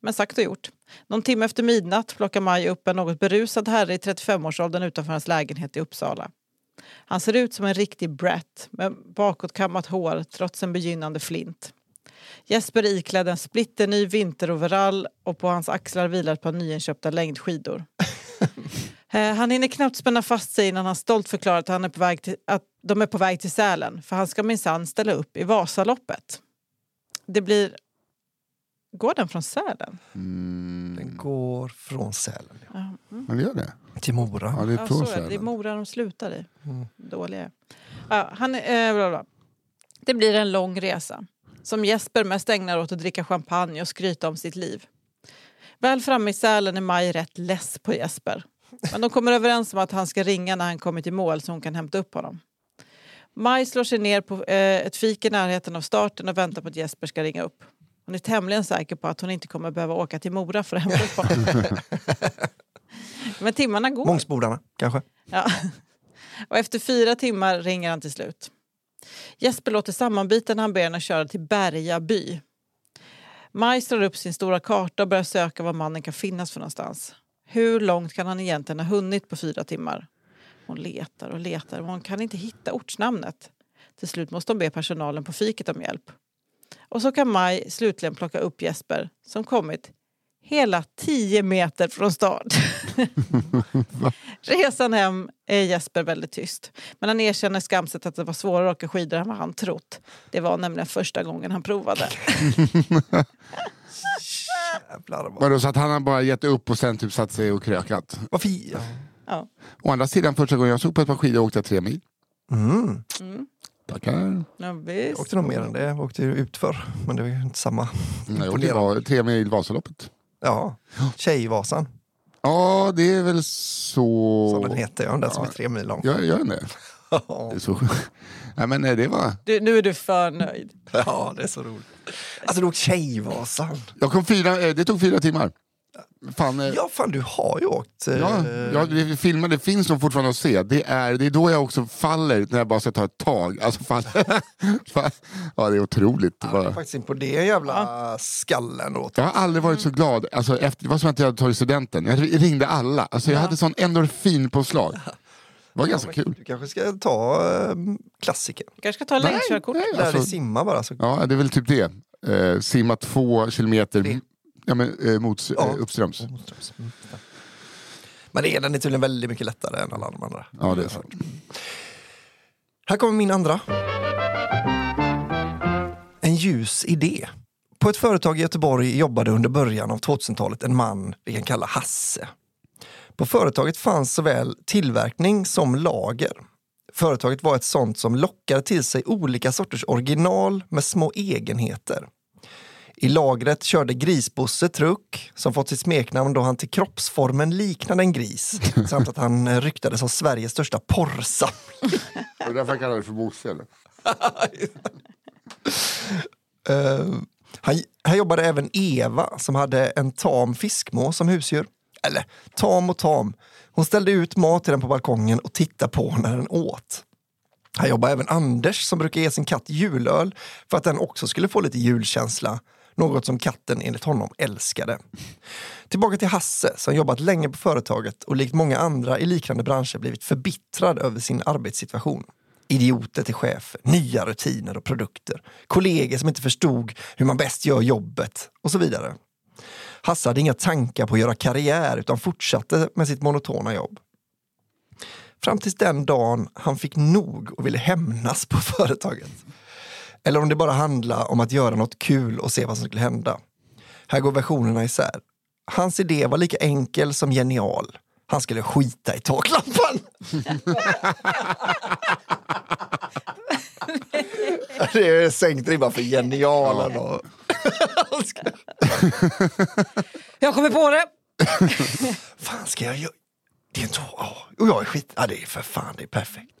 Speaker 1: Men sagt och gjort. Någon timme efter midnatt plockar Maj upp en något berusad herre i 35-årsåldern utanför hans lägenhet i Uppsala. Han ser ut som en riktig brat med bakåtkammat hår trots en begynnande flint. Jesper är iklädd en splitterny vinteroverall och på hans axlar vilar ett par nyinköpta längdskidor. *laughs* Eh, Han hinner knappt spänna fast sig innan han stolt förklarar att, han är på väg till, att de är på väg till Sälen för han ska minsann ställa upp i Vasaloppet. Det blir... Går den från Sälen?
Speaker 2: Den går från Sälen ja.
Speaker 3: Men det gör det?
Speaker 2: till Mora.
Speaker 3: Ja, det är
Speaker 1: Ja,
Speaker 3: från
Speaker 1: så är det. det är
Speaker 3: Sälen.
Speaker 1: Mora de slutar i. Dåliga är. ja, han, eh, bla bla. Det blir en lång resa som Jesper mest ägnar åt att dricka champagne och skryta om sitt liv. Väl framme i Sälen är Maj rätt less på Jesper. Men de kommer överens om att han ska ringa när han kommit i mål så hon kan hämta upp honom. Maj slår sig ner på eh, ett fik i närheten av starten och väntar på att Jesper ska ringa upp. Hon är tämligen säker på att hon inte kommer behöva åka till Mora för att hämta upp honom. *laughs* Men timmarna går.
Speaker 2: Mångsbodarna kanske.
Speaker 1: Ja. Och efter fyra timmar ringer han till slut. Jesper låter sammanbiten när han ber henne köra till Berga by. Maj slår upp sin stora karta och börjar söka var mannen kan finnas för någonstans. Hur långt kan han egentligen ha hunnit på fyra timmar? Hon letar och letar men hon kan inte hitta ortsnamnet. Till slut måste hon be personalen på fiket om hjälp. Och så kan Maj slutligen plocka upp Jesper som kommit hela 10 meter från stad. *laughs* Resan hem är Jesper väldigt tyst. Men han erkänner skamset att det var svårare att åka skidor än vad han trott. Det var nämligen första gången han provade.
Speaker 3: Vadå, så att han har bara gett upp och sen typ satt sig och krökat?
Speaker 2: Varför? Ja.
Speaker 1: Ja.
Speaker 3: Å andra sidan, första gången jag såg på ett par skidor åkte jag tre mil.
Speaker 2: Mm.
Speaker 3: Tackar.
Speaker 1: Ja, visst.
Speaker 2: Jag åkte nog mer än det. Jag åkte utför. Men det var ju inte samma.
Speaker 3: Mm, Jag åkte va- tre mil Vasaloppet.
Speaker 2: Ja, Tjejvasan.
Speaker 3: Ja, det är väl så...
Speaker 2: Som den heter, ja. Den som är tre mil lång.
Speaker 3: Gör, gör den det? *laughs* det är så... *laughs* Nej, men eh, det var...
Speaker 1: Du, nu är du för nöjd.
Speaker 2: Ja, det är så roligt. Alltså du åkte Tjejvasan.
Speaker 3: Jag kom fyra, eh, det tog fyra timmar. Fan, eh,
Speaker 2: Ja, fan du har ju åkt. eh,
Speaker 3: Ja, ja det, filmen, det finns nog fortfarande att se. Det är, det är då jag också faller, när jag bara ska ta ett tag. Alltså, fan, *laughs* ja, det är otroligt.
Speaker 2: Jag är faktiskt in på det jävla skallen åt.
Speaker 3: Jag har aldrig varit så glad. Alltså, efter, det var som att jag hade tagit studenten. Jag ringde alla. Alltså, jag hade sån endorfinpåslag. Det var ganska kul.
Speaker 2: Du kanske ska ta äh, klassiken.
Speaker 1: Du kanske ska ta längdkörkort.
Speaker 3: nej,
Speaker 2: Lär
Speaker 3: alltså,
Speaker 2: dig simma bara. Så.
Speaker 3: ja, det är väl typ det. Eh, simma två kilometer ja, men, eh, mot,
Speaker 2: Ja.
Speaker 3: eh, uppströms.
Speaker 2: Mm. Men det är, den är tydligen väldigt mycket lättare än alla de andra.
Speaker 3: Ja, det är sant.
Speaker 2: Här kommer min andra. En ljus idé. På ett företag i Göteborg jobbade under början av 2000-talet en man vi kan kalla Hasse. På företaget fanns såväl tillverkning som lager. Företaget var ett sånt som lockade till sig olika sorters original med små egenheter. I lagret körde Grisbosse truck som fått sitt smeknamn då han till kroppsformen liknade en gris *laughs* samt att han eh, ryktades ha Sveriges största porrsamling.
Speaker 3: Är därför kallar det för Bosse. eller? *laughs*
Speaker 2: Uh, här, här jobbade även Eva som hade en tam fiskmås som husdjur. Eller tam och tam. Hon ställde ut mat till den på balkongen och tittade på när den åt. Här jobbade även Anders som brukar ge sin katt julöl för att den också skulle få lite julkänsla. Något som katten enligt honom älskade. Tillbaka till Hasse som jobbat länge på företaget och likt många andra i liknande branscher blivit förbittrad över sin arbetssituation. Idioter till chef, nya rutiner och produkter, kollegor som inte förstod hur man bäst gör jobbet och så vidare. Hasse hade inga tankar på att göra karriär utan fortsatte med sitt monotona jobb. Fram tills den dagen han fick nog och ville hämnas på företaget. Eller om det bara handlade om att göra något kul och se vad som skulle hända. Här går versionerna isär. Hans idé var lika enkel som genial. Han skulle skita i taklampan. *laughs* det är sänkt ribban för genialen. Och... *laughs*
Speaker 1: Jag kommer på det! *laughs*
Speaker 2: fan ska jag göra? Det är inte... Oh, och jag är skit... Ja, det är för fan, det är perfekt.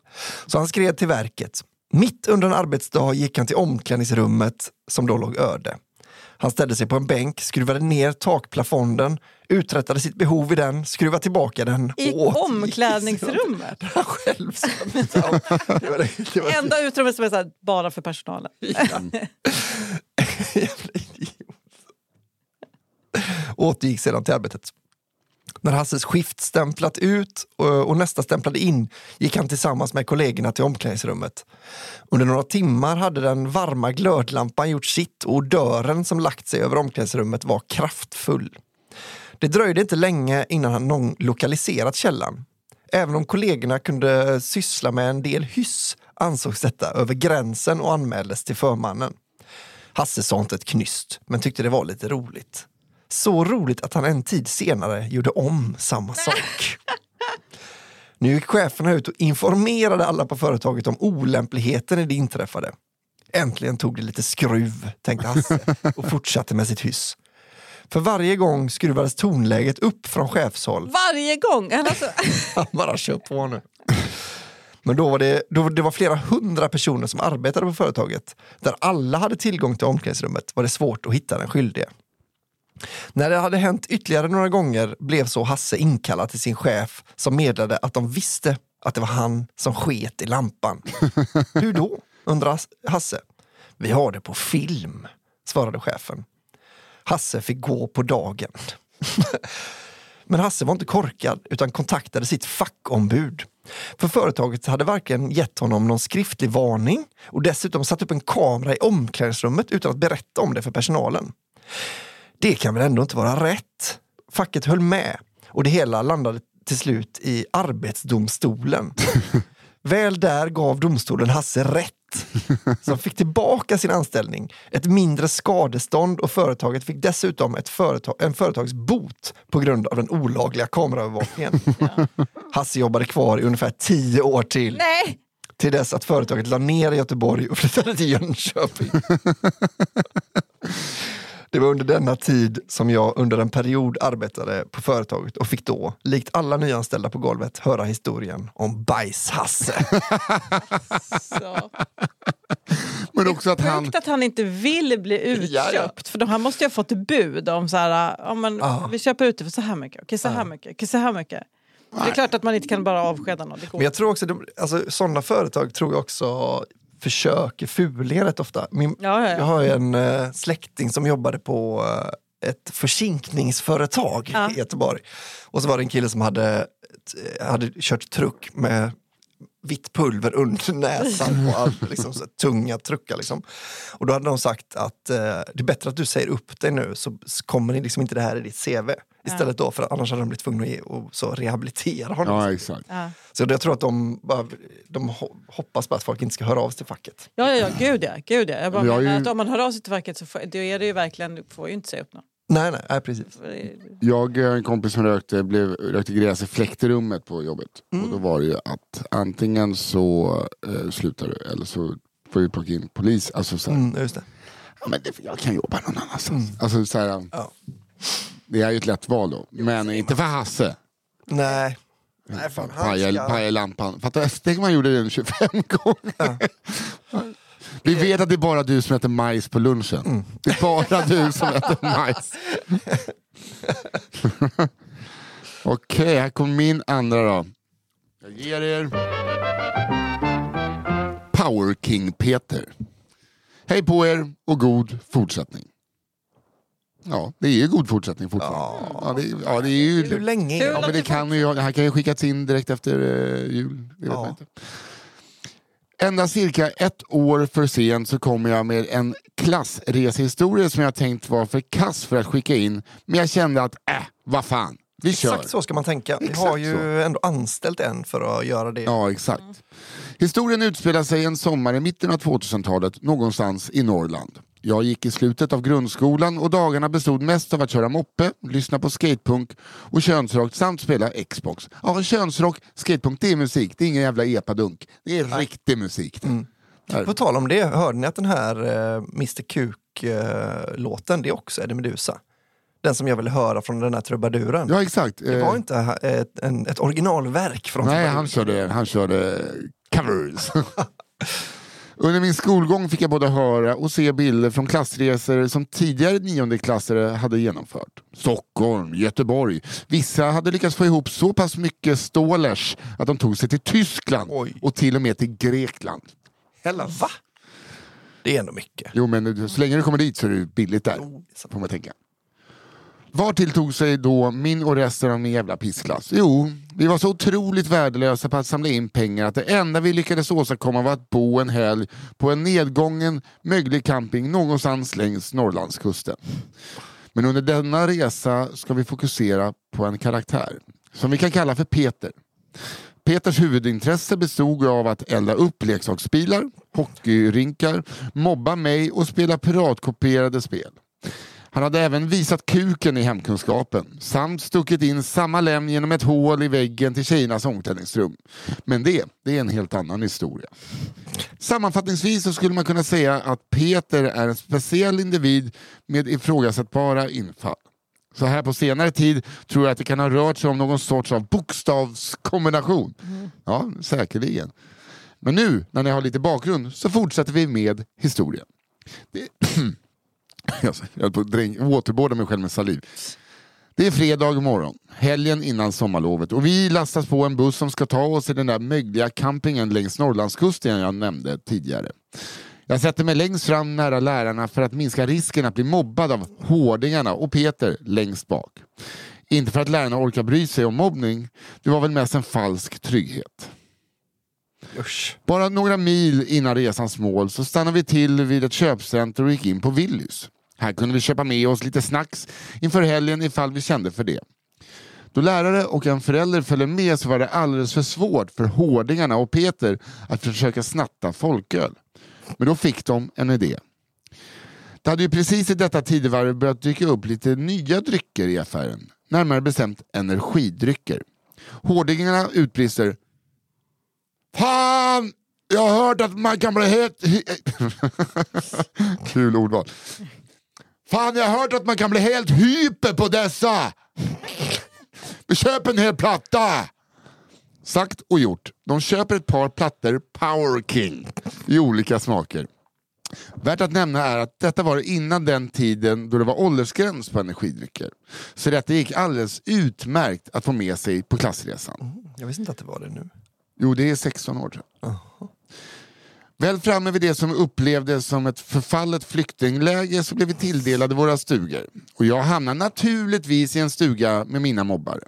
Speaker 2: Så han skrev till verket. Mitt under en arbetsdag gick han till omklädningsrummet som då låg öde. Han ställde sig på en bänk, skruvade ner takplafonden, uträttade sitt behov i den, skruvade tillbaka den
Speaker 1: I
Speaker 2: åt-
Speaker 1: omklädningsrummet.
Speaker 2: Där han själv det var det- var-
Speaker 1: Enda utrymmet som är här, bara för personalen. *laughs*
Speaker 2: Jävla idiot. Återgick sedan till arbetet. När Hasses skift stämplat ut eh, och, nästa stämplade in gick han tillsammans med kollegorna till omklädningsrummet. Under några timmar hade den varma glödlampan gjort sitt och dörren som lagt sig över omklädningsrummet var kraftfull. Det dröjde inte länge innan han någon lokaliserat källan. Även om kollegorna kunde syssla med en del hyss ansågs detta över gränsen och anmäldes till förmannen. Hasse sa inte ett knyst, men tyckte det var lite roligt. Så roligt att han en tid senare gjorde om samma sak. Nu gick cheferna ut och informerade alla på företaget om olämpligheten i det inträffade. Äntligen tog det lite skruv, tänkte Hasse och fortsatte med sitt hyss. För varje gång skruvades tonläget upp från chefshåll.
Speaker 1: Varje gång! Alltså, *laughs*
Speaker 2: Han bara kör på nu. Men då var det, då det var flera hundra personer som arbetade på företaget. Där alla hade tillgång till omklädningsrummet var det svårt att hitta den skyldige. När det hade hänt ytterligare några gånger blev så Hasse inkallad till sin chef som meddelade att de visste att det var han som sket i lampan. *laughs* Hur då? undrar Hasse. Vi har det på film, svarade chefen. Hasse fick gå på dagen. *laughs* Men Hasse var inte korkad utan kontaktade sitt fackombud För företaget hade varken gett honom någon skriftlig varning och dessutom satt upp en kamera i omklädningsrummet utan att berätta om det för personalen. Det kan väl ändå inte vara rätt? Facket höll med och det hela landade till slut i Arbetsdomstolen. *laughs* Väl där gav domstolen Hasse rätt. Som fick tillbaka sin anställning, ett mindre skadestånd och företaget fick dessutom ett företag, en företagsbot på grund av den olagliga kameraövervakningen. *laughs* Hasse jobbade kvar i ungefär tio år till.
Speaker 1: Nej!
Speaker 2: Till dess att företaget la ner i Göteborg och flyttade till Jönköping. *laughs* Det var under denna tid som jag under en period arbetade på företaget och fick då, likt alla nyanställda på golvet, höra historien om Bajs-Hasse. *laughs*
Speaker 3: Men också att han...
Speaker 1: Att han inte vill bli utköpt.
Speaker 2: Ja, ja.
Speaker 1: För då, han måste ju ha fått bud om så här, ja, men,
Speaker 2: Ja.
Speaker 1: vi köper ut det för så här mycket, okej så här mycket, okej så här mycket. Det är klart att man inte kan bara avskeda någon.
Speaker 2: Men jag tror också, de- alltså, sådana företag tror jag också försöker fuliga rätt ofta. Min,
Speaker 1: Ja, ja, ja.
Speaker 2: Jag har ju en eh, släkting som jobbade på eh, ett försinkningsföretag
Speaker 1: Ja.
Speaker 2: i Göteborg. Och så var det en kille som hade, hade kört truck med vitt pulver under *laughs* näsan på all, liksom, så tunga truckar. Liksom. Och då hade de sagt att eh, det är bättre att du säger upp dig nu så kommer det liksom inte det här i ditt CV. Istället då, för att annars hade de blivit tvungna att ge, och så rehabilitera honom.
Speaker 3: Ja, exakt.
Speaker 1: Ja.
Speaker 2: Så jag tror att de, bara, de ho- hoppas på att folk inte ska höra av sig till facket.
Speaker 1: Ja, ja, ja, gud ja. Gud, ja. Jag bara
Speaker 3: har
Speaker 1: menar
Speaker 3: ju-
Speaker 1: att om man hör av sig till verket så får, då är det ju verkligen, du får ju inte säga upp någon.
Speaker 2: Nej, nej, nej precis.
Speaker 3: Jag en kompis som rökte, blev, rökte gräs i fläktrummet på jobbet.
Speaker 2: Mm.
Speaker 3: Och då var det ju att antingen så eh, slutar du eller så får vi plocka in polis. Alltså så här,
Speaker 2: Mm, just det.
Speaker 3: ja, men det, jag kan jobba någon annanstans. Alltså, så här,
Speaker 2: Ja.
Speaker 3: Det är ju ett lätt val då. Men inte för Hasse.
Speaker 2: Nej. Nej, fan. Han
Speaker 3: Paja,
Speaker 2: ska...
Speaker 3: paja lampan. Fattar Tänk om man gjorde det 25 *laughs* gånger. Vi vet att det är bara du som äter majs på lunchen.
Speaker 2: Mm.
Speaker 3: Det är bara du som äter majs. *laughs* Okej, här kommer min andra då. Jag ger er Power King Peter. Hej på er och god fortsättning. Ja, det är ju god fortsättning fortfarande. Ja, det, ja, det är ju...
Speaker 2: Hur länge?
Speaker 3: Ja, men det kan ju, här kan ju skickas in direkt efter eh, jul. Det vet
Speaker 2: Ja.
Speaker 3: inte. Ända cirka ett år för sent så kommer jag med en klassresehistoria som jag tänkt var för kass för att skicka in. Men jag kände att, äh, vad fan, vi kör.
Speaker 2: Exakt så ska man tänka. Vi
Speaker 3: Exakt
Speaker 2: har ju
Speaker 3: så.
Speaker 2: ändå anställt en för att göra det.
Speaker 3: Ja, exakt. Historien utspelar sig en sommar i mitten av 2000-talet någonstans i Norrland. Jag gick i slutet av grundskolan och dagarna bestod mest av att köra moppe, lyssna på skatepunk och könsrock samt spela Xbox. Ja, könsrock, skatepunk, det är musik. Det är ingen jävla epadunk. Det är riktig musik. Där.
Speaker 2: På tal om det, hörde ni att den här eh, Mr Kuk-låten, det är också Eddie Meduza? Den som jag ville höra från den här trubaduren.
Speaker 3: Ja, exakt.
Speaker 2: Det var inte ha- ett, en, ett originalverk från
Speaker 3: Nej, han körde, han körde covers. *laughs* Under min skolgång fick jag både höra och se bilder från klassresor som tidigare niondeklassare hade genomfört. Stockholm, Göteborg. Vissa hade lyckats få ihop så pass mycket stålers att de tog sig till Tyskland
Speaker 2: Oj.
Speaker 3: och till och med till Grekland.
Speaker 2: Hela, va? Det är ändå mycket.
Speaker 3: Jo, men så länge du kommer dit så är det billigt där.
Speaker 2: Sant.
Speaker 3: Får man tänka. Var tog sig då min och resten av min jävla pissklass? Jo, vi var så otroligt värdelösa på att samla in pengar att det enda vi lyckades åstadkomma var att bo en helg på en nedgången, möglig camping någonstans längs Norrlandskusten. Men under denna resa ska vi fokusera på en karaktär som vi kan kalla för Peter. Peters huvudintresse bestod av att elda upp leksaksbilar, hockeyrinkar, mobba mig och spela piratkopierade spel. Han hade även visat kuken i hemkunskapen samt stuckit in samma lem genom ett hål i väggen till tjejernas omklädningsrum. Men det, det är en helt annan historia. Sammanfattningsvis så skulle man kunna säga att Peter är en speciell individ med ifrågasättbara infall. Så här på senare tid tror jag att det kan ha rört sig om någon sorts av bokstavskombination. Ja, säkerligen. Men nu, när ni har lite bakgrund, så fortsätter vi med historien. Det... *clears throat* *laughs* jag höll på att waterboarda mig själv med saliv. Det är fredag morgon, helgen innan sommarlovet och vi lastas på en buss som ska ta oss till den där mögliga campingen längs Norrlandskusten jag nämnde tidigare. Jag sätter mig längst fram nära lärarna för att minska risken att bli mobbad av hårdingarna och Peter längst bak. Inte för att lärarna orkar bry sig om mobbning, det var väl mest en falsk trygghet.
Speaker 2: Usch.
Speaker 3: Bara några mil innan resans mål så stannade vi till vid ett köpcenter och gick in på Willys. Här kunde vi köpa med oss lite snacks inför helgen ifall vi kände för det. Då lärare och en förälder följde med så var det alldeles för svårt för hårdingarna och Peter att försöka snatta folköl. Men då fick de en idé. Det hade ju precis i detta tidevarv börjat dyka upp lite nya drycker i affären. Närmare bestämt energidrycker. Hårdingarna utbrister Fan! Jag har hört att man kan bli helt... *laughs* Kul ordval. Fan, jag har hört att man kan bli helt hyper på dessa! Köp en hel platta! Sagt och gjort. De köper ett par plattor Power King i olika smaker. Värt att nämna är att detta var innan den tiden då det var åldersgräns på energidrycker. Så detta gick alldeles utmärkt att få med sig på klassresan.
Speaker 2: Jag visste inte att det var det nu.
Speaker 3: Jo, det är 16 år tror jag. Väl framme vid det som upplevdes som ett förfallet flyktingläge så blev vi tilldelade våra stugor. Och jag hamnade naturligtvis i en stuga med mina mobbare.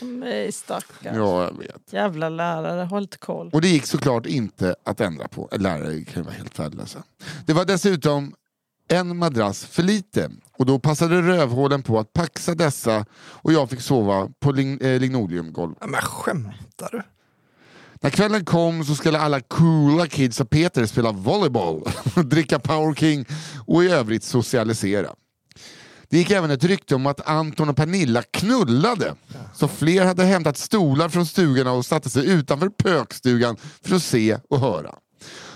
Speaker 1: Nej stackars.
Speaker 3: Ja, jag vet.
Speaker 1: Jävla lärare, håll inte koll.
Speaker 3: Och det gick såklart inte att ändra på. Lärare kan ju vara helt värdelösa. Det var dessutom en madrass för lite och då passade rövhålen på att paxa dessa och jag fick sova på lin- eh, linoleumgolv.
Speaker 2: Ja, Men skämtar du?
Speaker 3: När kvällen kom så skulle alla coola kids och Peter spela volleyboll, *laughs* dricka Power King och i övrigt socialisera. Det gick även ett rykte om att Anton och Pernilla knullade. Så fler hade hämtat stolar från stugorna och satte sig utanför pökstugan för att se och höra.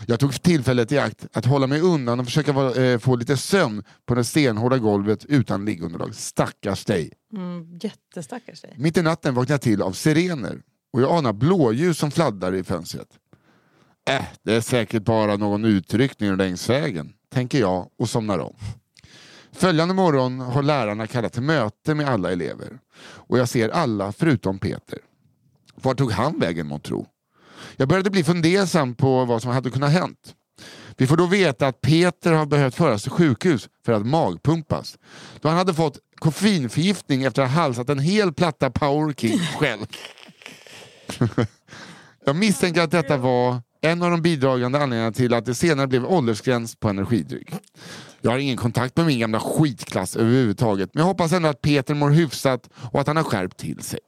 Speaker 3: Jag tog tillfället i akt att hålla mig undan och försöka vara- eh, få lite sömn på det stenhårda golvet utan liggunderlag. Stackars dig.
Speaker 1: Mm, jättestackars dig.
Speaker 3: Mitt i natten vaknade jag till av sirener och jag anar blåljus som fladdrar i fönstret. Äh, det är säkert bara någon utryckning längs vägen, tänker jag och somnar om. Följande morgon har lärarna kallat till möte med alla elever och jag ser alla förutom Peter. Var tog han vägen månntro? Jag började bli fundersam på vad som hade kunnat hänt. Vi får då veta att Peter har behövt föras till sjukhus för att magpumpas. Då han hade fått koffeinförgiftning efter att ha halsat en hel platta Power King själv. *laughs* Jag misstänker att detta var en av de bidragande anledningarna till att det senare blev åldersgräns på energidryck. Jag har ingen kontakt med min gamla skitklass överhuvudtaget men jag hoppas ändå att Peter mår hyfsat och att han har skärpt till sig.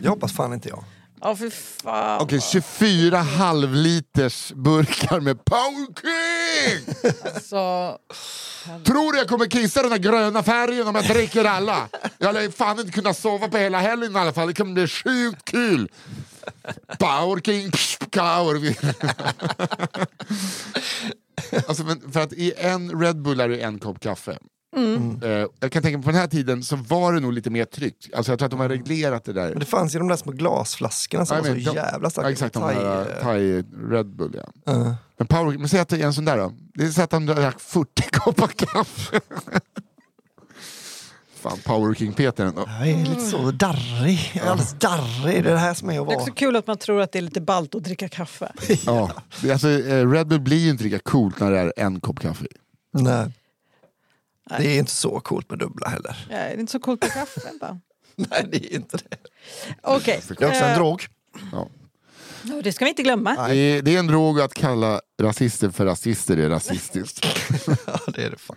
Speaker 2: Jag hoppas fan inte jag.
Speaker 1: Ja för fan.
Speaker 3: Okej, 24 halvliters burkar med Power King!
Speaker 1: Så,
Speaker 3: Tror du jag kommer kissa den här gröna färgen om jag dricker alla? Jag lär fan inte kunna sova på hela helgen i alla fall. Det kommer bli sjukt kul. Power King, psh, Power alltså, men för att i en Red Bull är det en kopp kaffe. Eh, jag kan tänka mig på den här tiden så var det nog lite mer tryck. Alltså, jag tror att de har reglerat det där.
Speaker 2: Men det fanns ju de där små glasflaskorna som
Speaker 3: Ja,
Speaker 2: var så
Speaker 3: men de-
Speaker 2: jävla starka.
Speaker 3: Ja, exakt, de här
Speaker 2: eh,
Speaker 3: Thai Red Bull ja.
Speaker 2: eh.
Speaker 3: Men, power, men säg att det är en sån där då. Det är så att han drack 40 koppar kaffe. *laughs* Fan, Power King Peter ändå.
Speaker 2: Jag är lite så darrig. Jag är alldeles darrig. Det är det här som är att
Speaker 1: det är
Speaker 2: vara.
Speaker 1: också kul att man tror att det är lite ballt att dricka kaffe. *laughs*
Speaker 3: Ja. Det Alltså, eh, Red Bull blir ju inte lika coolt när det är en kopp kaffe i.
Speaker 2: Nej. Det är inte så coolt med dubbla heller.
Speaker 1: Ja, det är inte så coolt med kaffe. bara. *laughs*
Speaker 2: Nej, det är inte det.
Speaker 1: Okej.
Speaker 2: Det är också en
Speaker 1: Eh,
Speaker 2: drog.
Speaker 3: Ja.
Speaker 1: ja, Det ska vi inte glömma.
Speaker 3: Det, är, det är en drog att kalla rasister för rasister är rasistiskt. *laughs*
Speaker 2: Ja, det är det fan.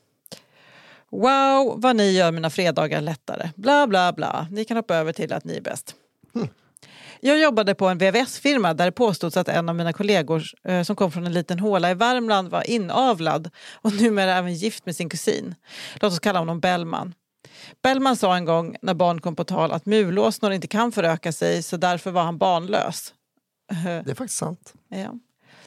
Speaker 1: Wow, vad ni gör mina fredagar lättare. Bla, bla, bla. Ni kan hoppa över till att ni är bäst. Jag jobbade på en VVS-firma där det påstods att en av mina kollegor eh, som kom från en liten håla i Värmland var inavlad och numera även gift med sin kusin. Låt oss kalla honom Bellman. Bellman sa en gång när barn kom på tal att mulåsnor inte kan föröka sig så därför var han barnlös.
Speaker 2: Det är faktiskt sant.
Speaker 1: Ja.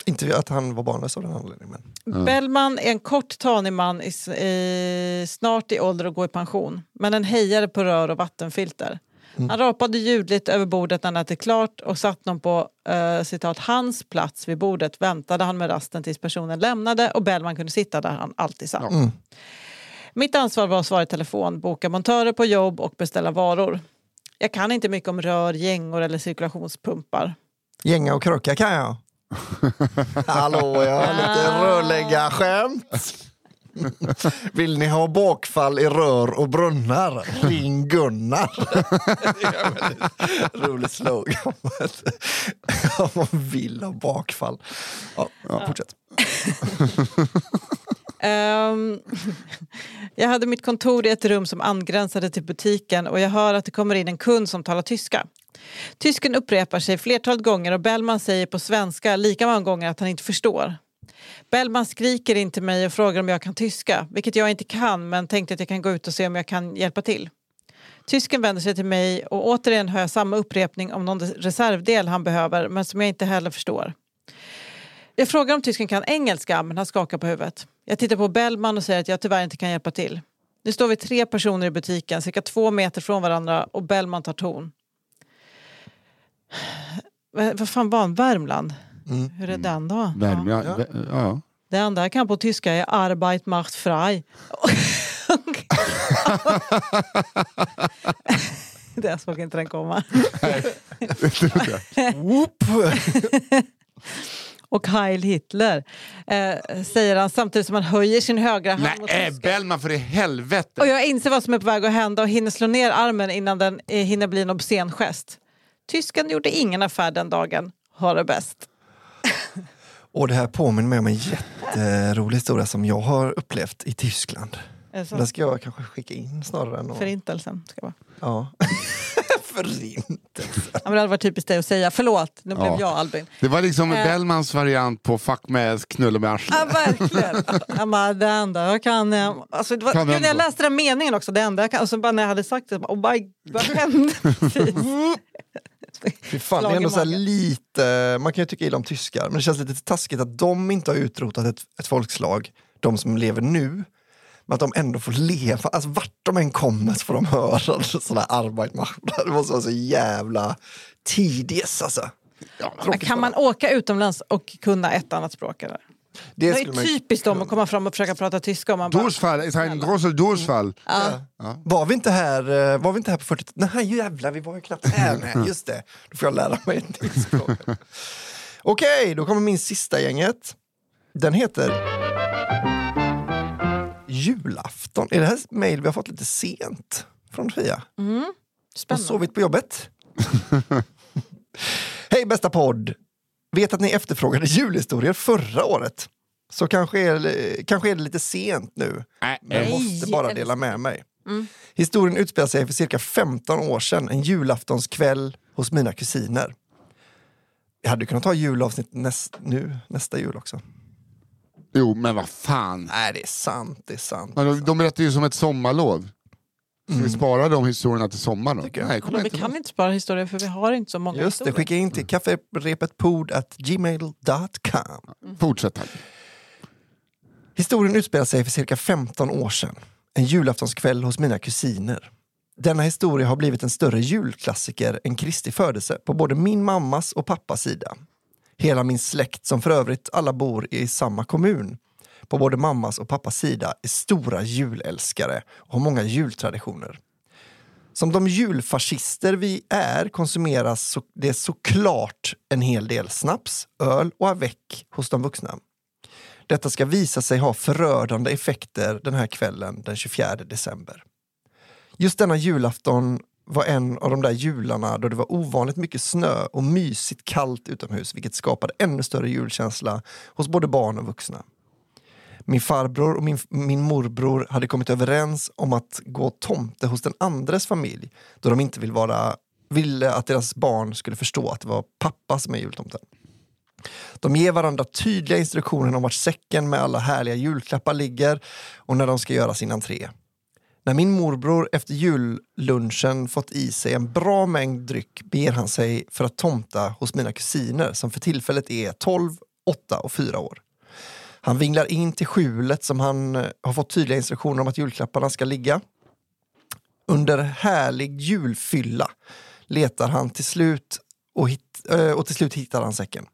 Speaker 2: Inte att han var barnlös av den anledningen. Men...
Speaker 1: Bellman är en kort tanig man i, i, snart i ålder att gå i pension. Men en hejare på rör och vattenfilter. Han rapade ljudligt över bordet när han ätit klart och satt någon på eh, citat, hans plats vid bordet väntade han med rasten tills personen lämnade och Bellman kunde sitta där han alltid satt. Mitt ansvar var att svara i telefon, boka montörer på jobb och beställa varor. Jag kan inte mycket om rör, gängor eller cirkulationspumpar.
Speaker 2: Gänga och kröka kan jag. *laughs* Hallå, jag har lite rörläggarskämt. Vill ni ha bakfall i rör och brunnar? Ring Gunnar. *laughs* Rolig slogan. *laughs* Om man vill ha bakfall. Ja, fortsätt.
Speaker 1: Ehm, jag hade mitt kontor i ett rum som angränsade till butiken och jag hör att det kommer in en kund som talar tyska. Tysken upprepar sig flertalet gånger och Bellman säger på svenska lika många gånger att han inte förstår. Bellman skriker in till mig och frågar om jag kan tyska, vilket jag inte kan men tänkte att jag kan gå ut och se om jag kan hjälpa till. Tysken vänder sig till mig och återigen hör jag samma upprepning om någon reservdel han behöver men som jag inte heller förstår. Jag frågar om tysken kan engelska, men han skakar på huvudet. Jag tittar på Bellman och säger att jag tyvärr inte kan hjälpa till. Nu står vi tre personer i butiken, cirka två meter från varandra och Bellman tar ton. Vad fan var han? Värmland? Hur är den då?
Speaker 3: Värme,
Speaker 1: Ja.
Speaker 3: ja. Ja.
Speaker 1: Det enda jag kan på tyska är Arbeit macht frei. *laughs* det jag såg inte den komma. *laughs* Och Heil Hitler, eh, säger han samtidigt som han höjer sin högra hand mot
Speaker 3: Nej,
Speaker 1: tysken.
Speaker 3: Bellman för i helvete!
Speaker 1: Och jag inser vad som är på väg att hända och hinner slå ner armen innan den eh, hinner bli en obscen gest. Tysken gjorde ingen affär den dagen. Ha det bäst. *laughs*
Speaker 2: Och det här påminner mig om en jätterolig historia som jag har upplevt i Tyskland. Den ska jag kanske skicka in snarare än att...
Speaker 1: Förintelsen. Ska vara.
Speaker 2: Ja. *laughs* Förintelse.
Speaker 1: Ja, men det hade varit typiskt dig att säga förlåt, nu blev
Speaker 3: Ja.
Speaker 1: jag Albin.
Speaker 3: Det var liksom
Speaker 1: Eh.
Speaker 3: Bellmans variant på fuck med knulla med arslet.
Speaker 1: Ja, verkligen. *laughs* Jag bara, det enda jag kan... är- Alltså, det var,
Speaker 3: Kan
Speaker 1: gud, jag läste den meningen också, det enda jag kan... Och så bara när jag hade sagt det, bara, oh my, vad hände precis?
Speaker 2: Fy fan, det är ändå så lite, man kan ju tycka illa om tyskar, men det känns lite taskigt att de inte har utrotat ett, ett folkslag, de som lever nu, men att de ändå får leva, alltså vart de än kommer så får de höra *laughs* sådana här Arbeitmacht. Det måste vara så jävla tidigt alltså.
Speaker 1: Men kan man åka utomlands och kunna ett annat språk? Eller?
Speaker 2: Det
Speaker 1: Det är
Speaker 2: man
Speaker 1: typiskt dem att komma fram och försöka prata tyska. Och man bara,
Speaker 3: Durchfall, ist ein großer Durchfall.
Speaker 2: Var vi inte här, eh, var vi inte här på 40 Nej jävlar, vi var ju knappt här. Nej, just det. Då får jag lära mig ett nytt språk. *laughs* Okej, då kommer min sista gänget. Den heter Julafton. Är det här mejl vi har fått lite sent från Fia? Har
Speaker 1: spännande.
Speaker 2: sovit på jobbet? *laughs* Hej bästa podd! Vet att ni efterfrågade julhistorier förra året. Så kanske är, kanske är det lite sent nu.
Speaker 3: Nej,
Speaker 2: Men jag måste bara dela med mig. Historien utspelar sig för cirka 15 år sedan, en julaftonskväll hos mina kusiner. Jag hade kunnat ta julavsnitt näst, nu, nästa jul också.
Speaker 3: Jo, men vad fan.
Speaker 2: Nej, det är sant. Det är sant.
Speaker 3: Ja, de, de berättar ju som ett sommarlov. Ska vi spara de historierna till sommaren? då? Nej, kommer
Speaker 1: Men vi
Speaker 3: inte
Speaker 1: kan inte spara historier för vi har inte så många
Speaker 2: Just det,
Speaker 1: historier.
Speaker 2: skicka in till kafferepetpod.gmail.com.
Speaker 3: Fortsätt här.
Speaker 2: Historien utspelar sig för cirka 15 år sedan. En julaftonskväll hos mina kusiner. Denna historia har blivit en större julklassiker än Kristi födelse på både min mammas och pappas sida. Hela min släkt, som för övrigt alla bor i samma kommun, på både mammas och pappas sida är stora julälskare och har många jultraditioner. Som de julfascister vi är konsumeras så, det såklart en hel del snaps, öl och avec hos de vuxna. Detta ska visa sig ha förödande effekter den här kvällen den 24 december. Just denna julafton var en av de där jularna då det var ovanligt mycket snö och mysigt kallt utomhus vilket skapade ännu större julkänsla hos både barn och vuxna. Min farbror och min, min morbror hade kommit överens om att gå tomte hos den andres familj då de inte vill vara, ville att deras barn skulle förstå att det var pappa som är jultomten. De ger varandra tydliga instruktioner om vart säcken med alla härliga julklappar ligger och när de ska göra sin entré. När min morbror efter jullunchen fått i sig en bra mängd dryck ber han sig för att tomta hos mina kusiner som för tillfället är 12, 8 och 4 år. Han vinglar in till skjulet som han eh, har fått tydliga instruktioner om att julklapparna ska ligga. Under härlig julfylla letar han till slut och, hit, eh, och till slut hittar han säcken.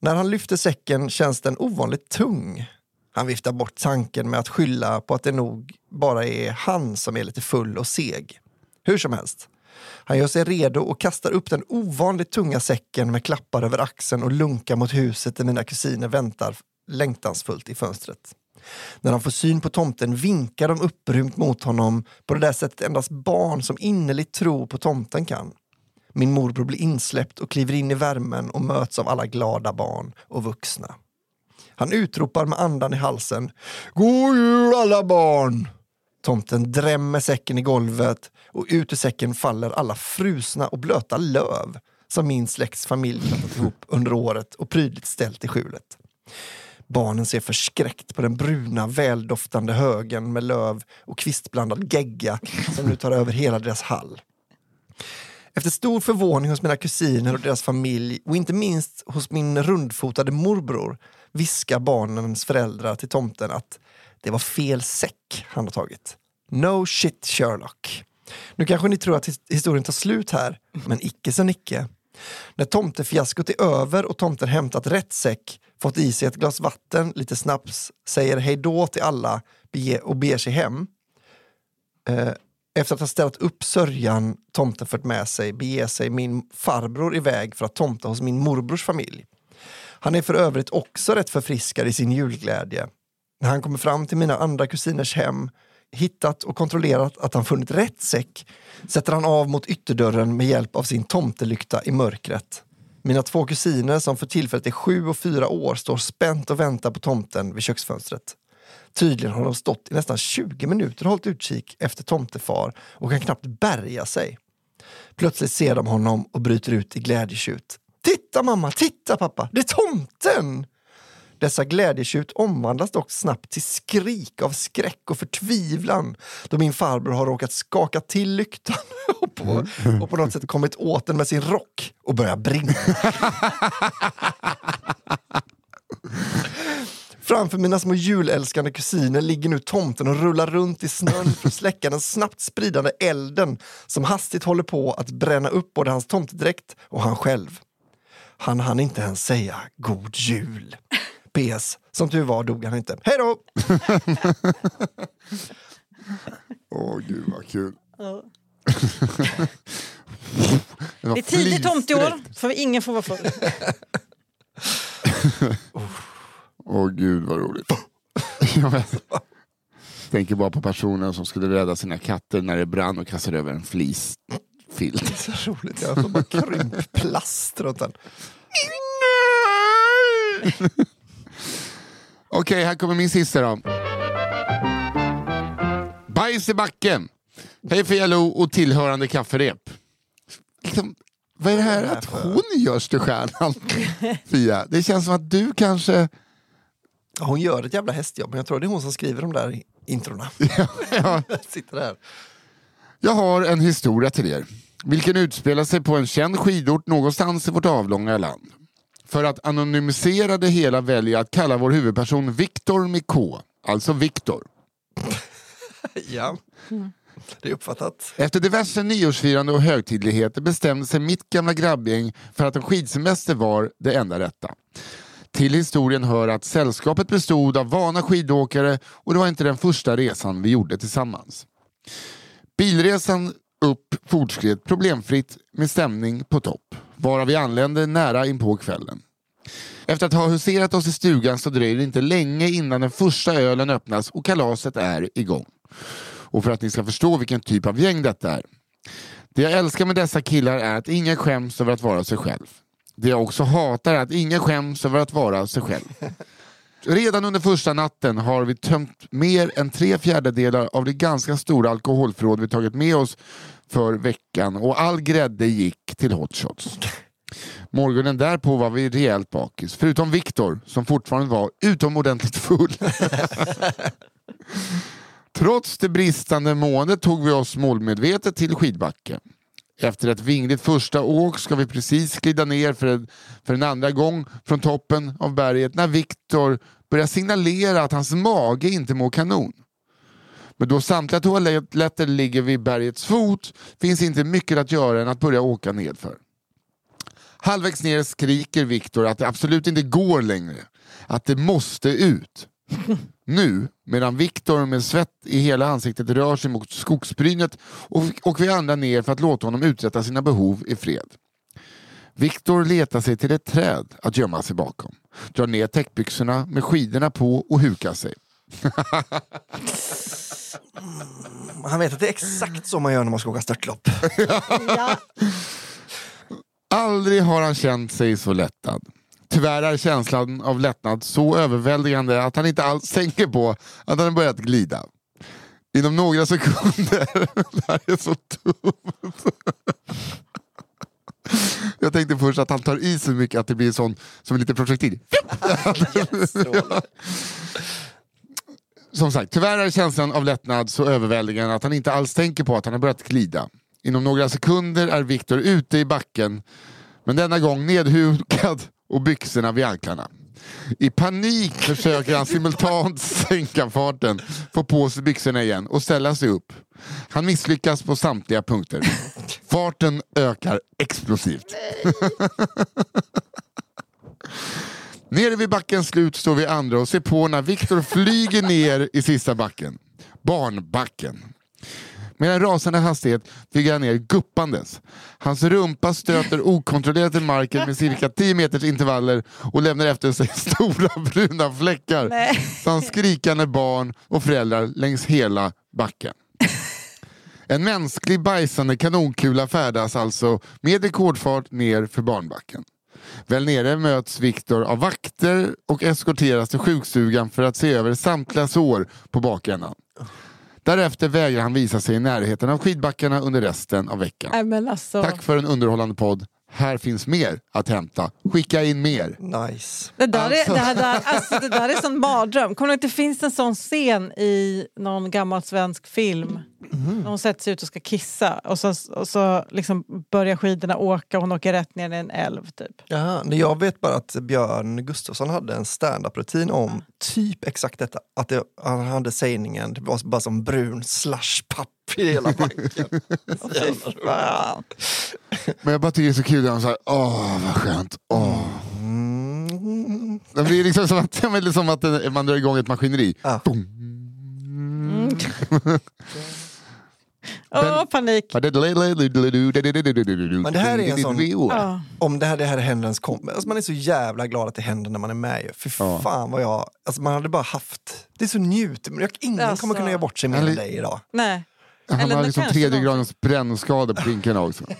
Speaker 2: När han lyfter säcken känns den ovanligt tung. Han viftar bort tanken med att skylla på att det nog bara är han som är lite full och seg. Hur som helst. Han gör sig redo och kastar upp den ovanligt tunga säcken med klappar över axeln och lunkar mot huset där mina kusiner väntar längtansfullt i fönstret. När han får syn på tomten vinkar de upprymt mot honom på det där sättet endast barn som innerligt tror på tomten kan. Min morbror blir insläppt och kliver in i värmen och möts av alla glada barn och vuxna. Han utropar med andan i halsen. God jul alla barn! Tomten drämmer säcken i golvet och ut ur säcken faller alla frusna och blöta löv som min släkts familj krattat ihop under året och prydligt ställt i skjulet. Barnen ser förskräckt på den bruna, väldoftande högen med löv och kvistblandad gegga som nu tar över hela deras hall. Efter stor förvåning hos mina kusiner och deras familj och inte minst hos min rundfotade morbror viskar barnens föräldrar till tomten att det var fel säck han har tagit. No shit Sherlock. Nu kanske ni tror att historien tar slut här, men icke så nicke. När tomtefiaskot är över och tomten hämtat rätt säck, fått i sig ett glas vatten, lite snaps, säger hej då till alla och beger sig hem. Eh, efter att ha ställt upp sörjan tomten fört med sig beger sig min farbror iväg för att tomta hos min morbrors familj. Han är för övrigt också rätt förfriskad i sin julglädje. När han kommer fram till mina andra kusiners hem, hittat och kontrollerat att han funnit rätt säck, sätter han av mot ytterdörren med hjälp av sin tomtelykta i mörkret. Mina två kusiner som för tillfället är sju och fyra år står spänt och väntar på tomten vid köksfönstret. Tydligen har de stått i nästan 20 minuter och hållit utkik efter tomtefar och kan knappt bärga sig. Plötsligt ser de honom och bryter ut i glädjetjut. Titta mamma, titta pappa, det är tomten! Dessa glädjetjut omvandlas dock snabbt till skrik av skräck och förtvivlan då min farbror har råkat skaka till lyktan *laughs* och på, och på något sätt kommit åt den med sin rock och börjar brinna. *laughs* Framför mina små julälskande kusiner ligger nu tomten och rullar runt i snön för att släcka den snabbt spridande elden som hastigt håller på att bränna upp både hans tomtedräkt och han själv. Han hann inte ens säga God Jul. PS. Som tur var dog han inte. Hej då! *laughs*
Speaker 3: Åh, gud vad kul.
Speaker 1: Ja. det är tidigt tomteår, för ingen får vara full.
Speaker 3: Åh oh, gud vad roligt. *laughs* Jag tänker bara på personen som skulle rädda sina katter när det brann och kastade över en flisfilt.
Speaker 2: Det är så roligt. Jag får bara krympplast runt den. *laughs*
Speaker 3: Okej, okay, här kommer min sista då. Bajs i backen. Hej FLO och tillhörande kafferep. Liksom, vad är det här att hon gör stjärnan, *laughs* Fia? Det känns som att du kanske...
Speaker 2: Hon gör ett jävla hästjobb, men jag tror det är hon som skriver de där introna. *laughs*
Speaker 3: ja. *laughs*
Speaker 2: Sitter där.
Speaker 3: Jag har en historia till er, vilken utspelar sig på en känd skidort någonstans i vårt avlånga land. För att anonymisera det hela väljer jag att kalla vår huvudperson Viktor med K. Alltså Viktor. *laughs*
Speaker 2: ja. Det är uppfattat.
Speaker 3: Efter diverse nyårsfirande och högtidligheter bestämde sig mitt gamla grabbgäng för att en skidsemester var det enda rätta. Till historien hör att sällskapet bestod av vana skidåkare och det var inte den första resan vi gjorde tillsammans. Bilresan upp fortskred problemfritt med stämning på topp, varav vi anlände nära inpå kvällen. Efter att ha huserat oss i stugan så dröjer det inte länge innan den första ölen öppnas och kalaset är igång. Och för att ni ska förstå vilken typ av gäng detta är. Det jag älskar med dessa killar är att ingen skäms över att vara sig själv. Det jag också hatar är att ingen skäms över att vara sig själv. Redan under första natten har vi tömt mer än tre fjärdedelar av det ganska stora alkoholförråd vi tagit med oss för veckan och all grädde gick till hotshots. Morgonen därpå var vi rejält bakis, förutom Viktor som fortfarande var utomordentligt full. *laughs* Trots det bristande måendet tog vi oss målmedvetet till skidbacken. Efter ett vingligt första åk ska vi precis glida ner för en, för en andra gång från toppen av berget när Viktor börjar signalera att hans mage inte mår kanon. Men då samtliga toaletter ligger vid bergets fot finns inte mycket att göra än att börja åka nedför. Halvvägs ner skriker Viktor att det absolut inte går längre. Att det måste ut. *laughs* Nu, medan Viktor med svett i hela ansiktet rör sig mot skogsbrynet och, och vi andra ner för att låta honom uträtta sina behov i fred. Viktor letar sig till ett träd att gömma sig bakom. Drar ner täckbyxorna med skidorna på och hukar sig. *laughs*
Speaker 2: Han vet att det är exakt så man gör när man ska åka störtlopp. *laughs*
Speaker 3: Aldrig har han känt sig så lättad. Tyvärr är känslan av lättnad så överväldigande att han inte alls tänker på att han börjat glida. Inom några sekunder, *laughs* det här är så dumt. Jag tänkte först att han tar i så mycket att det blir sån, som en liten projektil. *laughs* Som sagt, tyvärr är känslan av lättnad så överväldigande att han inte alls tänker på att han har börjat glida. Inom några sekunder är Viktor ute i backen, men denna gång nedhukad och byxorna vid anklarna. I panik försöker han simultant *laughs* sänka farten, få på sig byxorna igen och ställa sig upp. Han misslyckas på samtliga punkter. Farten ökar explosivt. *laughs* Nere vid backens slut står vi andra och ser på när Viktor flyger ner i sista backen. Barnbacken. Med en rasande hastighet flyger han ner guppandes. Hans rumpa stöter okontrollerat i marken med cirka 10 meters intervaller och lämnar efter sig *laughs* stora bruna fläckar
Speaker 1: Nej.
Speaker 3: samt skrikande barn och föräldrar längs hela backen. En mänsklig bajsande kanonkula färdas alltså med rekordfart ner för barnbacken. Väl nere möts Viktor av vakter och eskorteras till sjukstugan för att se över samtliga sår på bakändan. Därefter vägrar han visa sig i närheten av skidbackarna under resten av veckan.
Speaker 1: Nej, men alltså,
Speaker 3: Tack för en underhållande podd. Här finns mer att hämta. Skicka in mer.
Speaker 2: Nice.
Speaker 1: det, där
Speaker 3: Alltså.
Speaker 1: är, det, här, där, alltså, det där är sån mardröm. Kommer du ihåg att det finns en sån scen i någon gammal svensk film? När hon sätter sig ut och ska kissa och så, och så liksom börjar skidorna åka och hon åker rätt ner i en älv. Typ.
Speaker 2: Jaha, nej, jag vet bara att Björn Gustafsson hade en stand-up-rutin om typ exakt detta. Att det, han hade sägningen, det var bara som brun slushpapp i hela backen. Så jävla roligt.
Speaker 3: Men jag bara tycker det är så kul han säger åh vad skönt. Åh.
Speaker 2: Mm.
Speaker 3: Det blir liksom som att, men liksom att man drar igång ett maskineri.
Speaker 2: Ja.
Speaker 3: Boom.
Speaker 1: Åh, panik!
Speaker 2: Men det här är en sån-
Speaker 1: Ja.
Speaker 2: Om det här, det här händer ens kom. Alltså man är så jävla glad att det händer när man är med.
Speaker 3: Ja.
Speaker 2: fan vad jag... Alltså man hade bara haft... Det är så njut. Men jag- Ingen
Speaker 1: Alltså.
Speaker 2: kommer kunna göra bort sig än dig idag.
Speaker 1: Nej.
Speaker 3: Han
Speaker 1: Eller
Speaker 3: har liksom tredje gradens brännskada på pinkarna också. *laughs*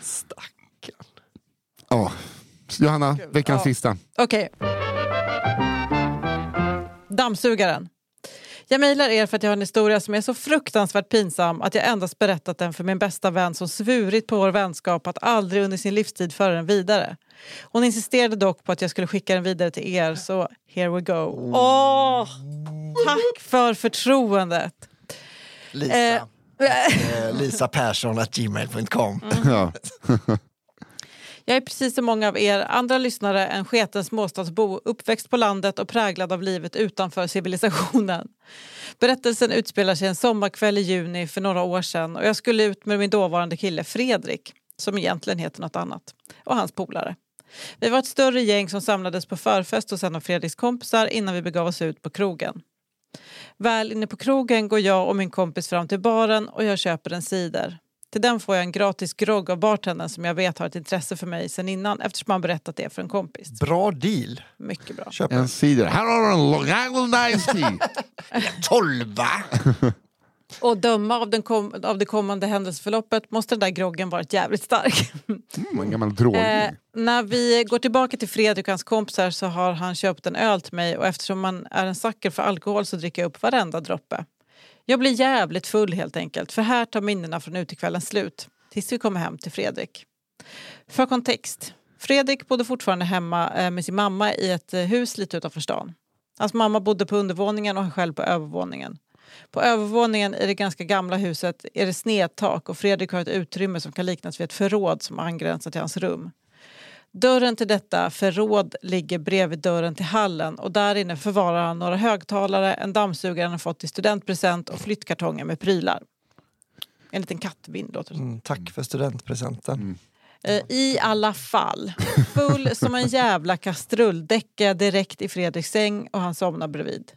Speaker 2: Stackarn.
Speaker 3: Ja. Johanna, veckans
Speaker 1: Ja.
Speaker 3: sista.
Speaker 1: Okej. Dammsugaren. Jag mejlar er för att jag har en historia som är så fruktansvärt pinsam att jag endast berättat den för min bästa vän som svurit på vår vänskap att aldrig under sin livstid föra den vidare. Hon insisterade dock på att jag skulle skicka den vidare till er, så here we go. Åh! Tack för förtroendet!
Speaker 2: Lisa.
Speaker 1: Eh, *laughs*
Speaker 2: Eh, Lisa Persson at gmail.com.
Speaker 1: Mm.
Speaker 3: Ja. *laughs*
Speaker 1: Jag är precis som många av er andra lyssnare en sketen småstadsbo uppväxt på landet och präglad av livet utanför civilisationen. Berättelsen utspelar sig en sommarkväll i juni för några år sedan och jag skulle ut med min dåvarande kille Fredrik, som egentligen heter något annat, och hans polare. Vi var ett större gäng som samlades på förfest hos en av Fredriks kompisar innan vi begav oss ut på krogen. Väl inne på krogen går jag och min kompis fram till baren och jag köper en cider. Till den får jag en gratis grogg av bartendern som jag vet har ett intresse för mig sen innan eftersom han berättat det för en kompis.
Speaker 2: Bra deal.
Speaker 1: Mycket bra.
Speaker 2: Köp
Speaker 3: En cider. Här har du en Long Island Ice Tea. *laughs* *laughs*
Speaker 2: Tolva!
Speaker 1: Och döma av, den kom, av det kommande händelseförloppet måste den där groggen varit jävligt stark.
Speaker 3: Mm, en gammal drog.
Speaker 1: Eh, när vi går tillbaka till Fredrik och hans kompisar så har han köpt en öl till mig och eftersom man är en sucker för alkohol så dricker jag upp varenda droppe. Jag blir jävligt full helt enkelt för här tar minnena från utekvällen slut. Tills vi kommer hem till Fredrik. För kontext. Fredrik bodde fortfarande hemma eh, med sin mamma i ett eh, hus lite utanför stan. Hans mamma bodde på undervåningen och han själv på övervåningen. På övervåningen i det ganska gamla huset är det snedtak och Fredrik har ett utrymme som kan liknas vid ett förråd som angränsar till hans rum. Dörren till detta förråd ligger bredvid dörren till hallen och där inne förvarar han några högtalare, en dammsugare han har fått i studentpresent och flyttkartonger med prylar. En liten kattvind låter det.
Speaker 2: Mm, tack för studentpresenten.
Speaker 1: Eh, I alla fall, full som en jävla kastrull däckar jag direkt i Fredriks säng och han somnar bredvid.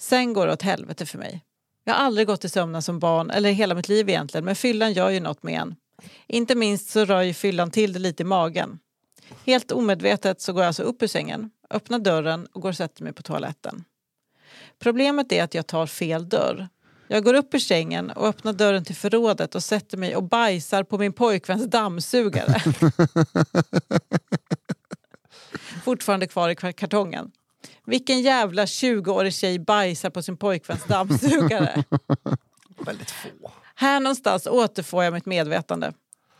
Speaker 1: Sen går det åt helvete för mig. Jag har aldrig gått i sömnen som barn, eller hela mitt liv egentligen, men fyllan gör ju något med en. Inte minst så rör ju fyllan till det lite i magen. Helt omedvetet så går jag alltså upp ur sängen, öppnar dörren och går och sätter mig på toaletten. Problemet är att jag tar fel dörr. Jag går upp ur sängen och öppnar dörren till förrådet och sätter mig och bajsar på min pojkväns dammsugare. *laughs* Fortfarande kvar i kartongen. Vilken jävla 20-årig tjej bajsar på sin pojkväns dammsugare? *laughs*
Speaker 2: Väldigt få.
Speaker 1: Här någonstans återfår jag mitt medvetande.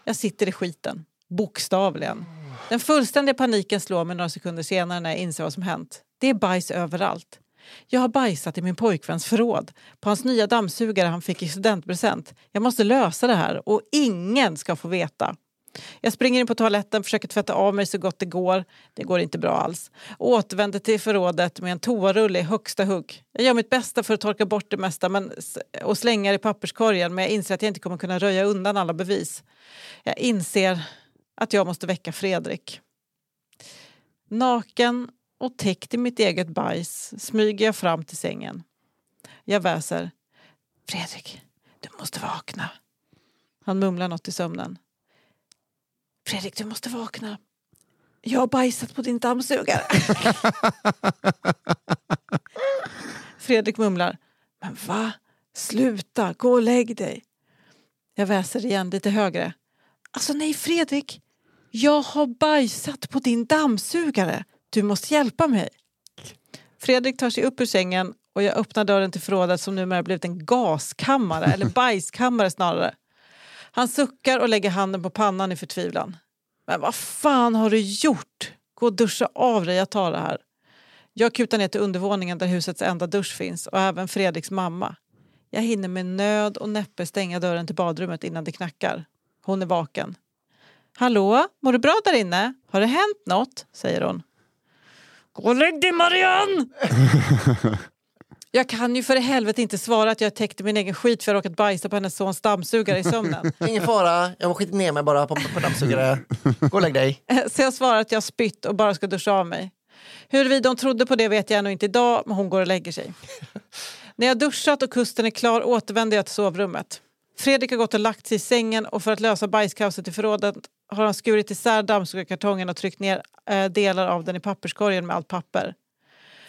Speaker 1: Jag sitter i skiten. Bokstavligen. Den fullständiga paniken slår mig några sekunder senare när jag inser vad som hänt. Det är bajs överallt. Jag har bajsat i min pojkväns förråd, på hans nya dammsugare han fick i studentpresent. Jag måste lösa det här och ingen ska få veta. Jag springer in på toaletten, försöker tvätta av mig så gott det går. Det går inte bra alls. Återvänder till förrådet med en toarulle i högsta hugg. Jag gör mitt bästa för att torka bort det mesta men, och slänga det i papperskorgen men jag inser att jag inte kommer kunna röja undan alla bevis. Jag inser att jag måste väcka Fredrik. Naken och täckt i mitt eget bajs smyger jag fram till sängen. Jag väser. Fredrik, du måste vakna. Han mumlar något i sömnen. Fredrik, du måste vakna. Jag har bajsat på din dammsugare. *laughs* Fredrik mumlar. Men va? Sluta, gå och lägg dig. Jag väser igen lite högre. Alltså nej Fredrik, jag har bajsat på din dammsugare. Du måste hjälpa mig. Fredrik tar sig upp ur sängen och jag öppnar dörren till förrådet som numera blivit en gaskammare, eller *laughs* bajskammare snarare. Han suckar och lägger handen på pannan i förtvivlan. Men vad fan har du gjort? Gå och duscha av dig, jag tar det här. Jag kutar ner till undervåningen där husets enda dusch finns och även Fredriks mamma. Jag hinner med nöd och näppe stänga dörren till badrummet innan det knackar. Hon är vaken. Hallå, mår du bra där inne? Har det hänt något? säger hon. Gå och lägg dig Marianne! *laughs* Jag kan ju för i helvete inte svara att jag täckte min egen skit för att jag råkat bajsa på hennes sons dammsugare i sömnen. *laughs*
Speaker 2: Ingen fara, jag har skitit ner mig bara på, på dammsugare. Gå och lägg dig. *laughs*
Speaker 1: Så jag svarar att jag har spytt och bara ska duscha av mig. Huruvida hon trodde på det vet jag ännu inte idag, men hon går och lägger sig. *laughs* När jag duschat och kusten är klar återvänder jag till sovrummet. Fredrik har gått och lagt sig i sängen och för att lösa bajskaoset i förrådet har han skurit isär dammsugarkartongen och tryckt ner eh, delar av den i papperskorgen med allt papper.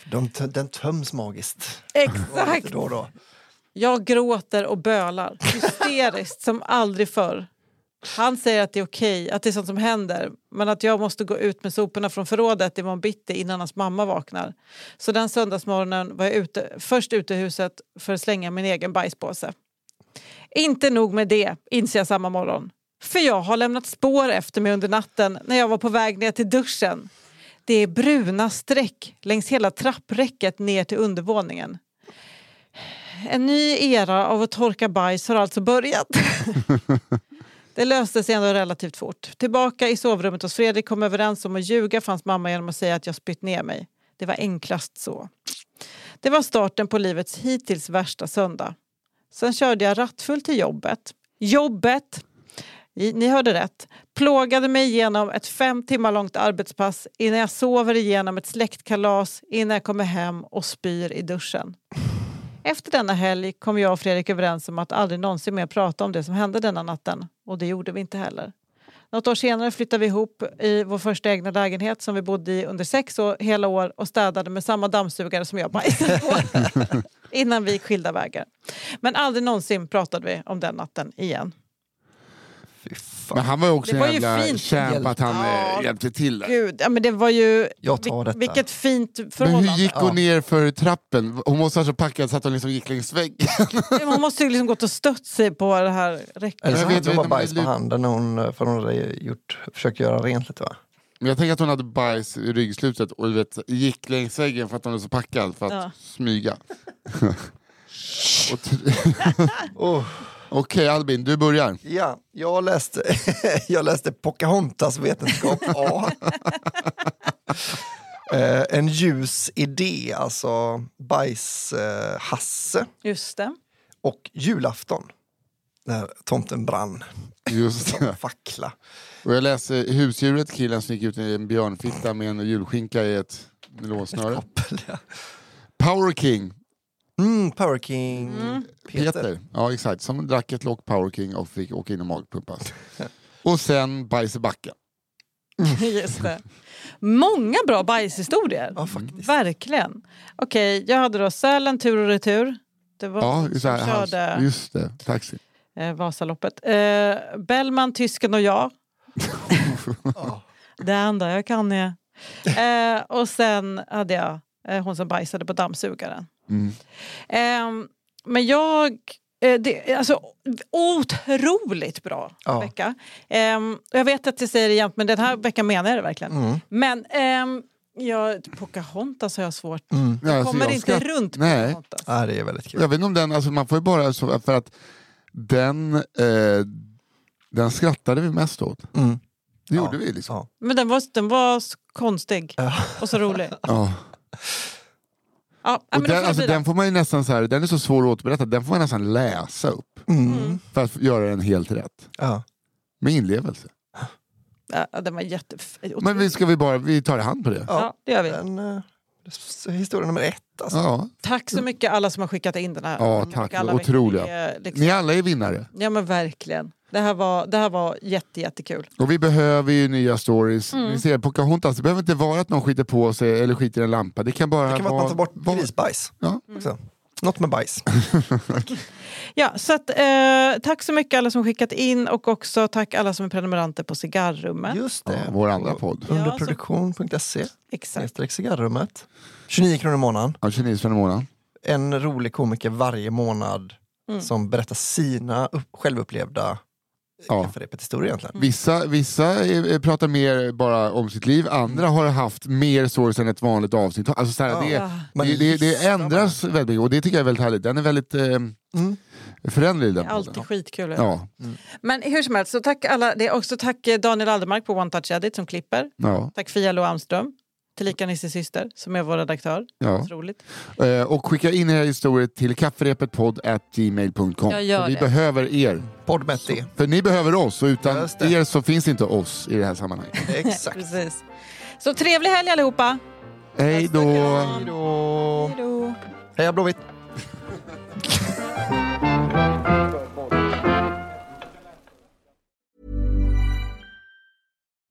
Speaker 2: De, den töms magiskt.
Speaker 1: Exakt!
Speaker 2: Då då.
Speaker 1: Jag gråter och bölar, hysteriskt som aldrig förr. Han säger att det är okej, att det är sånt som händer men att jag måste gå ut med soporna från förrådet imorgon bitti innan hans mamma vaknar. Så den söndagsmorgonen var jag ute, först ute i huset för att slänga min egen bajspåse. Inte nog med det, inser jag samma morgon. För jag har lämnat spår efter mig under natten när jag var på väg ner till duschen. Det är bruna streck längs hela trappräcket ner till undervåningen. En ny era av att torka bajs har alltså börjat. *laughs* Det löste sig ändå relativt fort. Tillbaka i sovrummet hos Fredrik kom överens om att ljuga för hans mamma genom att säga att jag spytt ner mig. Det var enklast så. Det var starten på livets hittills värsta söndag. Sen körde jag rattfull till jobbet. Jobbet! Ni hörde rätt. Plågade mig igenom ett fem timmar långt arbetspass innan jag sover igenom ett släktkalas innan jag kommer hem och spyr i duschen. Efter denna helg kom jag och Fredrik överens om att aldrig någonsin mer prata om det som hände denna natten. Och det gjorde vi inte heller. Något år senare flyttade vi ihop i vår första egna lägenhet som vi bodde i under sex år, hela år och städade med samma dammsugare som jag bajsade på. *laughs* Innan vi gick skilda vägar. Men aldrig någonsin pratade vi om den natten igen.
Speaker 2: Fan.
Speaker 3: Men han var ju också
Speaker 1: Det var
Speaker 3: en
Speaker 1: ju
Speaker 3: jävla
Speaker 1: fint.
Speaker 3: kämp att han
Speaker 1: Ja.
Speaker 3: eh, hjälpte till där.
Speaker 1: Gud, ja, men det var ju...
Speaker 2: Jag tar detta.
Speaker 1: Vilket fint
Speaker 3: Men
Speaker 1: förhållande.
Speaker 3: hur gick hon
Speaker 2: Ja.
Speaker 3: ner för trappen? Hon måste ha så packad så att hon liksom gick längs väggen. *laughs*
Speaker 1: Hon måste ju liksom gått och stött sig på det här räcket.
Speaker 2: Eller så
Speaker 3: Jag
Speaker 2: hade
Speaker 3: vet
Speaker 2: hon bara
Speaker 3: men
Speaker 2: bajs på handen när hon, för hon hade gjort, försökt göra rent lite va?
Speaker 3: Men jag tänker att hon hade bajs i ryggslutet och vet, gick längs väggen för att hon var så packad för att
Speaker 1: Ja.
Speaker 3: smyga. *laughs* Och
Speaker 2: Oh. *laughs*
Speaker 3: Okej Albin, du börjar.
Speaker 2: Ja, jag läste, *laughs* jag läste Pocahontas vetenskap *laughs* A. Eh, en ljus idé, alltså bajs-Hasse
Speaker 1: Just det.
Speaker 2: och julafton. När tomten brann,
Speaker 3: Just det.
Speaker 2: fackla.
Speaker 3: Och jag läser husdjuret, killen som gick ut i en björnfitta med en julskinka i ett nylonsnöre. Power King,
Speaker 2: Mm, Power King.
Speaker 3: Peter.
Speaker 2: Peter.
Speaker 3: Ja exakt, som drack ett lock Power King och fick åka in och magpumpas. *laughs* och sen bajs i backen. *laughs*
Speaker 1: Just det. Många bra bajshistorier.
Speaker 2: Ja, faktiskt.
Speaker 1: Verkligen. Okej, jag hade då Sälen tur och retur. Det var
Speaker 3: Ja, så
Speaker 1: som körde
Speaker 3: just det, taxi.
Speaker 1: eh, Vasaloppet. Eh, Bellman, tysken och jag. *laughs* det enda jag kan är... Eh, och sen hade jag eh, hon som bajsade på dammsugaren.
Speaker 3: Mm.
Speaker 1: Ehm, men jag... Eh, det, alltså, otroligt bra
Speaker 2: Ja.
Speaker 1: vecka. Ehm, jag vet att jag säger det jämt, men den här veckan menar jag det verkligen.
Speaker 2: Mm.
Speaker 1: Men ehm, jag, Pocahontas har jag svårt.
Speaker 2: Mm.
Speaker 3: Ja, alltså,
Speaker 1: kommer
Speaker 3: jag
Speaker 1: inte
Speaker 3: skratt-
Speaker 1: runt
Speaker 3: Nej.
Speaker 1: Pocahontas.
Speaker 2: Ja, det är väldigt kul.
Speaker 3: Jag vet inte om den, alltså man får ju bara, så, för att den, eh, den skrattade vi mest åt.
Speaker 2: Mm.
Speaker 3: Det
Speaker 2: Ja.
Speaker 3: gjorde vi liksom.
Speaker 2: Ja.
Speaker 1: Men den var, den var konstig
Speaker 2: Ja.
Speaker 1: och så rolig.
Speaker 3: Ja.
Speaker 1: Ja,
Speaker 3: Och den, alltså, den får man ju nästan så här, den är så svår att återberätta, den får man nästan läsa upp
Speaker 2: Mm.
Speaker 3: för att göra den helt rätt.
Speaker 2: Ja.
Speaker 3: Med inlevelse.
Speaker 1: Ja, den var jätte...
Speaker 3: Men vi ska vi bara, vi tar i hand på det.
Speaker 1: Ja, det gör vi.
Speaker 2: Den, eh, s- historia nummer ett alltså.
Speaker 3: Ja.
Speaker 1: Tack så mycket alla som har skickat in den här.
Speaker 3: Ja,
Speaker 1: Och
Speaker 3: tack.
Speaker 1: alla
Speaker 3: Otroliga.
Speaker 1: det är liksom-
Speaker 3: Ni alla är vinnare.
Speaker 1: Ja men verkligen. Det här var, det här var jätte, jättekul.
Speaker 3: Och vi behöver ju nya stories.
Speaker 1: Mm.
Speaker 3: Ni ser, Pocahontas, det behöver inte vara att någon skiter på sig eller skiter i en lampa. Det kan bara
Speaker 2: Det kan vara att man tar bort
Speaker 3: vara-
Speaker 2: grisbajs.
Speaker 3: Ja.
Speaker 2: Också. Något med bajs. *laughs*
Speaker 1: Ja, så att, eh, tack så mycket alla som skickat in och också tack alla som är prenumeranter på Cigarrummet.
Speaker 2: Just det.
Speaker 3: Ja, vår andra podd.
Speaker 1: Ja,
Speaker 2: Underproduktion.se.
Speaker 1: Exakt.
Speaker 2: Cigarrummet. 29 kronor i månaden.
Speaker 3: Ja, 29 spänn i månaden.
Speaker 2: En rolig komiker varje månad
Speaker 1: Mm.
Speaker 2: som berättar sina upp, självupplevda
Speaker 3: Ja.
Speaker 2: kafferepet-historier egentligen.
Speaker 3: Vissa, vissa eh, pratar mer bara om sitt liv, andra har haft mer stories än ett vanligt avsnitt. Alltså, så här,
Speaker 2: Ja.
Speaker 3: det, det, det, det ändras väldigt mycket och det tycker jag är väldigt härligt. Den är väldigt eh,
Speaker 2: Mm.
Speaker 3: föränderlig. Den
Speaker 1: alltid
Speaker 3: podden.
Speaker 1: skitkul.
Speaker 3: Ja,
Speaker 1: Men hur som helst, så tack alla. Det är också tack Daniel Aldermark på One Touch Edit som klipper.
Speaker 3: ja,
Speaker 1: Tack Fia Lo Almström, tillika Nisses syster, som är vår redaktör.
Speaker 3: ja.
Speaker 1: Roligt.
Speaker 3: Eh, och skicka in era historier till kafferepetpodd.gmail.com.
Speaker 1: Jag gör
Speaker 3: För Vi
Speaker 1: det.
Speaker 3: behöver er.
Speaker 2: Podd med ett D.
Speaker 3: För ni behöver oss och utan
Speaker 2: Just det.
Speaker 3: er så finns inte oss i det här sammanhanget. *laughs*
Speaker 2: Exakt.
Speaker 1: Precis. Så trevlig helg allihopa!
Speaker 3: Hej då!
Speaker 2: Hej då!
Speaker 1: Hej
Speaker 2: Blåvitt! *laughs*